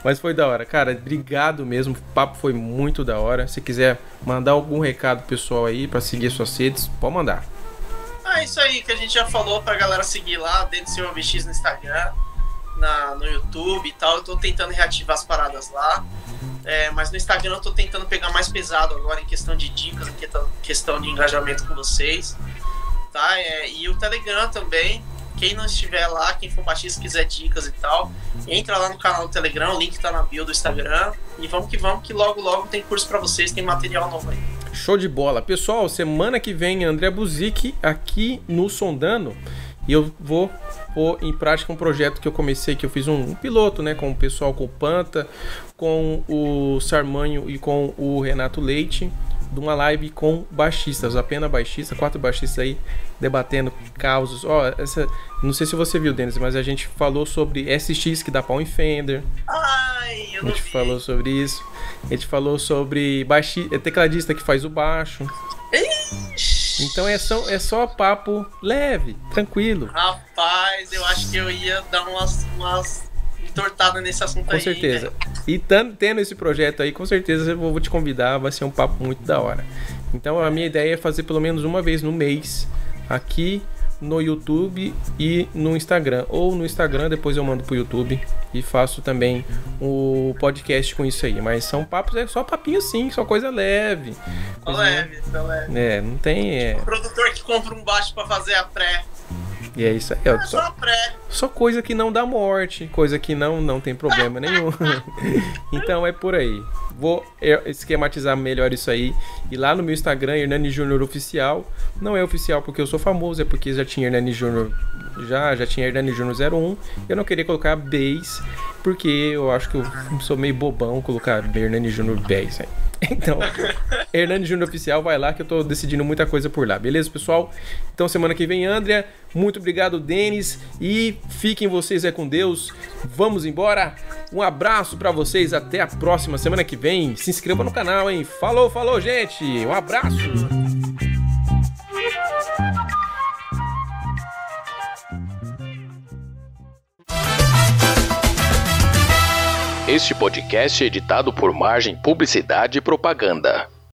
S3: Mas foi da hora, cara. Obrigado mesmo. O papo foi muito da hora. Se quiser mandar algum recado pessoal aí pra seguir suas redes, pode mandar.
S4: Ah, isso aí que a gente já falou pra galera seguir lá, dentro do seu OBX no Instagram, na, no YouTube e tal. Eu tô tentando reativar as paradas lá. É, mas no Instagram eu tô tentando pegar mais pesado agora em questão de dicas, em questão- de engajamento com vocês. Tá? É, e o Telegram também. Quem não estiver lá, quem for baixista quiser dicas e tal, entra lá no canal do Telegram, o link tá na bio do Instagram. E vamos que vamos, que logo logo tem curso pra vocês, tem material novo aí.
S3: Show de bola. Pessoal, semana que vem André Buzik aqui no Sondando. E eu vou pôr em prática um projeto que eu comecei, que eu fiz um, um piloto, né? Com o pessoal com o Panta, com o Sarmanho e com o Renato Leite. De uma live com baixistas, apenas baixista, quatro baixistas aí debatendo causos. Ó, essa. Não sei se você viu, Denis, mas a gente falou sobre SX que dá pau em Fender.
S4: Ai, eu
S3: A gente
S4: vi.
S3: falou sobre isso. A gente falou sobre baixi... é tecladista que faz o baixo. Então é só, é só papo leve, tranquilo.
S4: Rapaz, eu acho que eu ia dar umas, umas entortadas nesse assunto
S3: Com
S4: aí.
S3: certeza.
S4: velho.
S3: E tendo esse projeto aí, com certeza eu vou te convidar, vai ser um papo muito da hora. Então a minha ideia é fazer pelo menos uma vez no mês aqui no YouTube e no Instagram. Ou no Instagram, depois eu mando pro YouTube e faço também o podcast com isso aí. Mas são papos, é só papinho assim, só coisa leve.
S4: Só
S3: Coisa-
S4: leve, só leve.
S3: É, não tem. É,
S4: O produtor que compra um baixo pra fazer a pré.
S3: E é isso aí. ó,
S4: É só
S3: só, só coisa que não dá morte, coisa que não, não tem problema nenhum. então é por aí. Vou é, esquematizar melhor isso aí. E lá no meu Instagram, Hernani Júnior Oficial. Não é oficial porque eu sou famoso, é porque já tinha Hernani Júnior. Já, já tinha Hernani Júnior 01. Eu não queria colocar base, porque eu acho que eu sou meio bobão colocar Hernani Júnior base. Então, Hernani Júnior Oficial, vai lá que eu tô decidindo muita coisa por lá, beleza, pessoal? Então, semana que vem, Andrea. Muito obrigado, Denis. E fiquem vocês é com Deus. Vamos embora. Um abraço pra vocês. Até a próxima semana que vem. Se inscreva no canal, hein? Falou, falou, gente. Um abraço.
S1: Este podcast é editado por Margem Publicidade e Propaganda.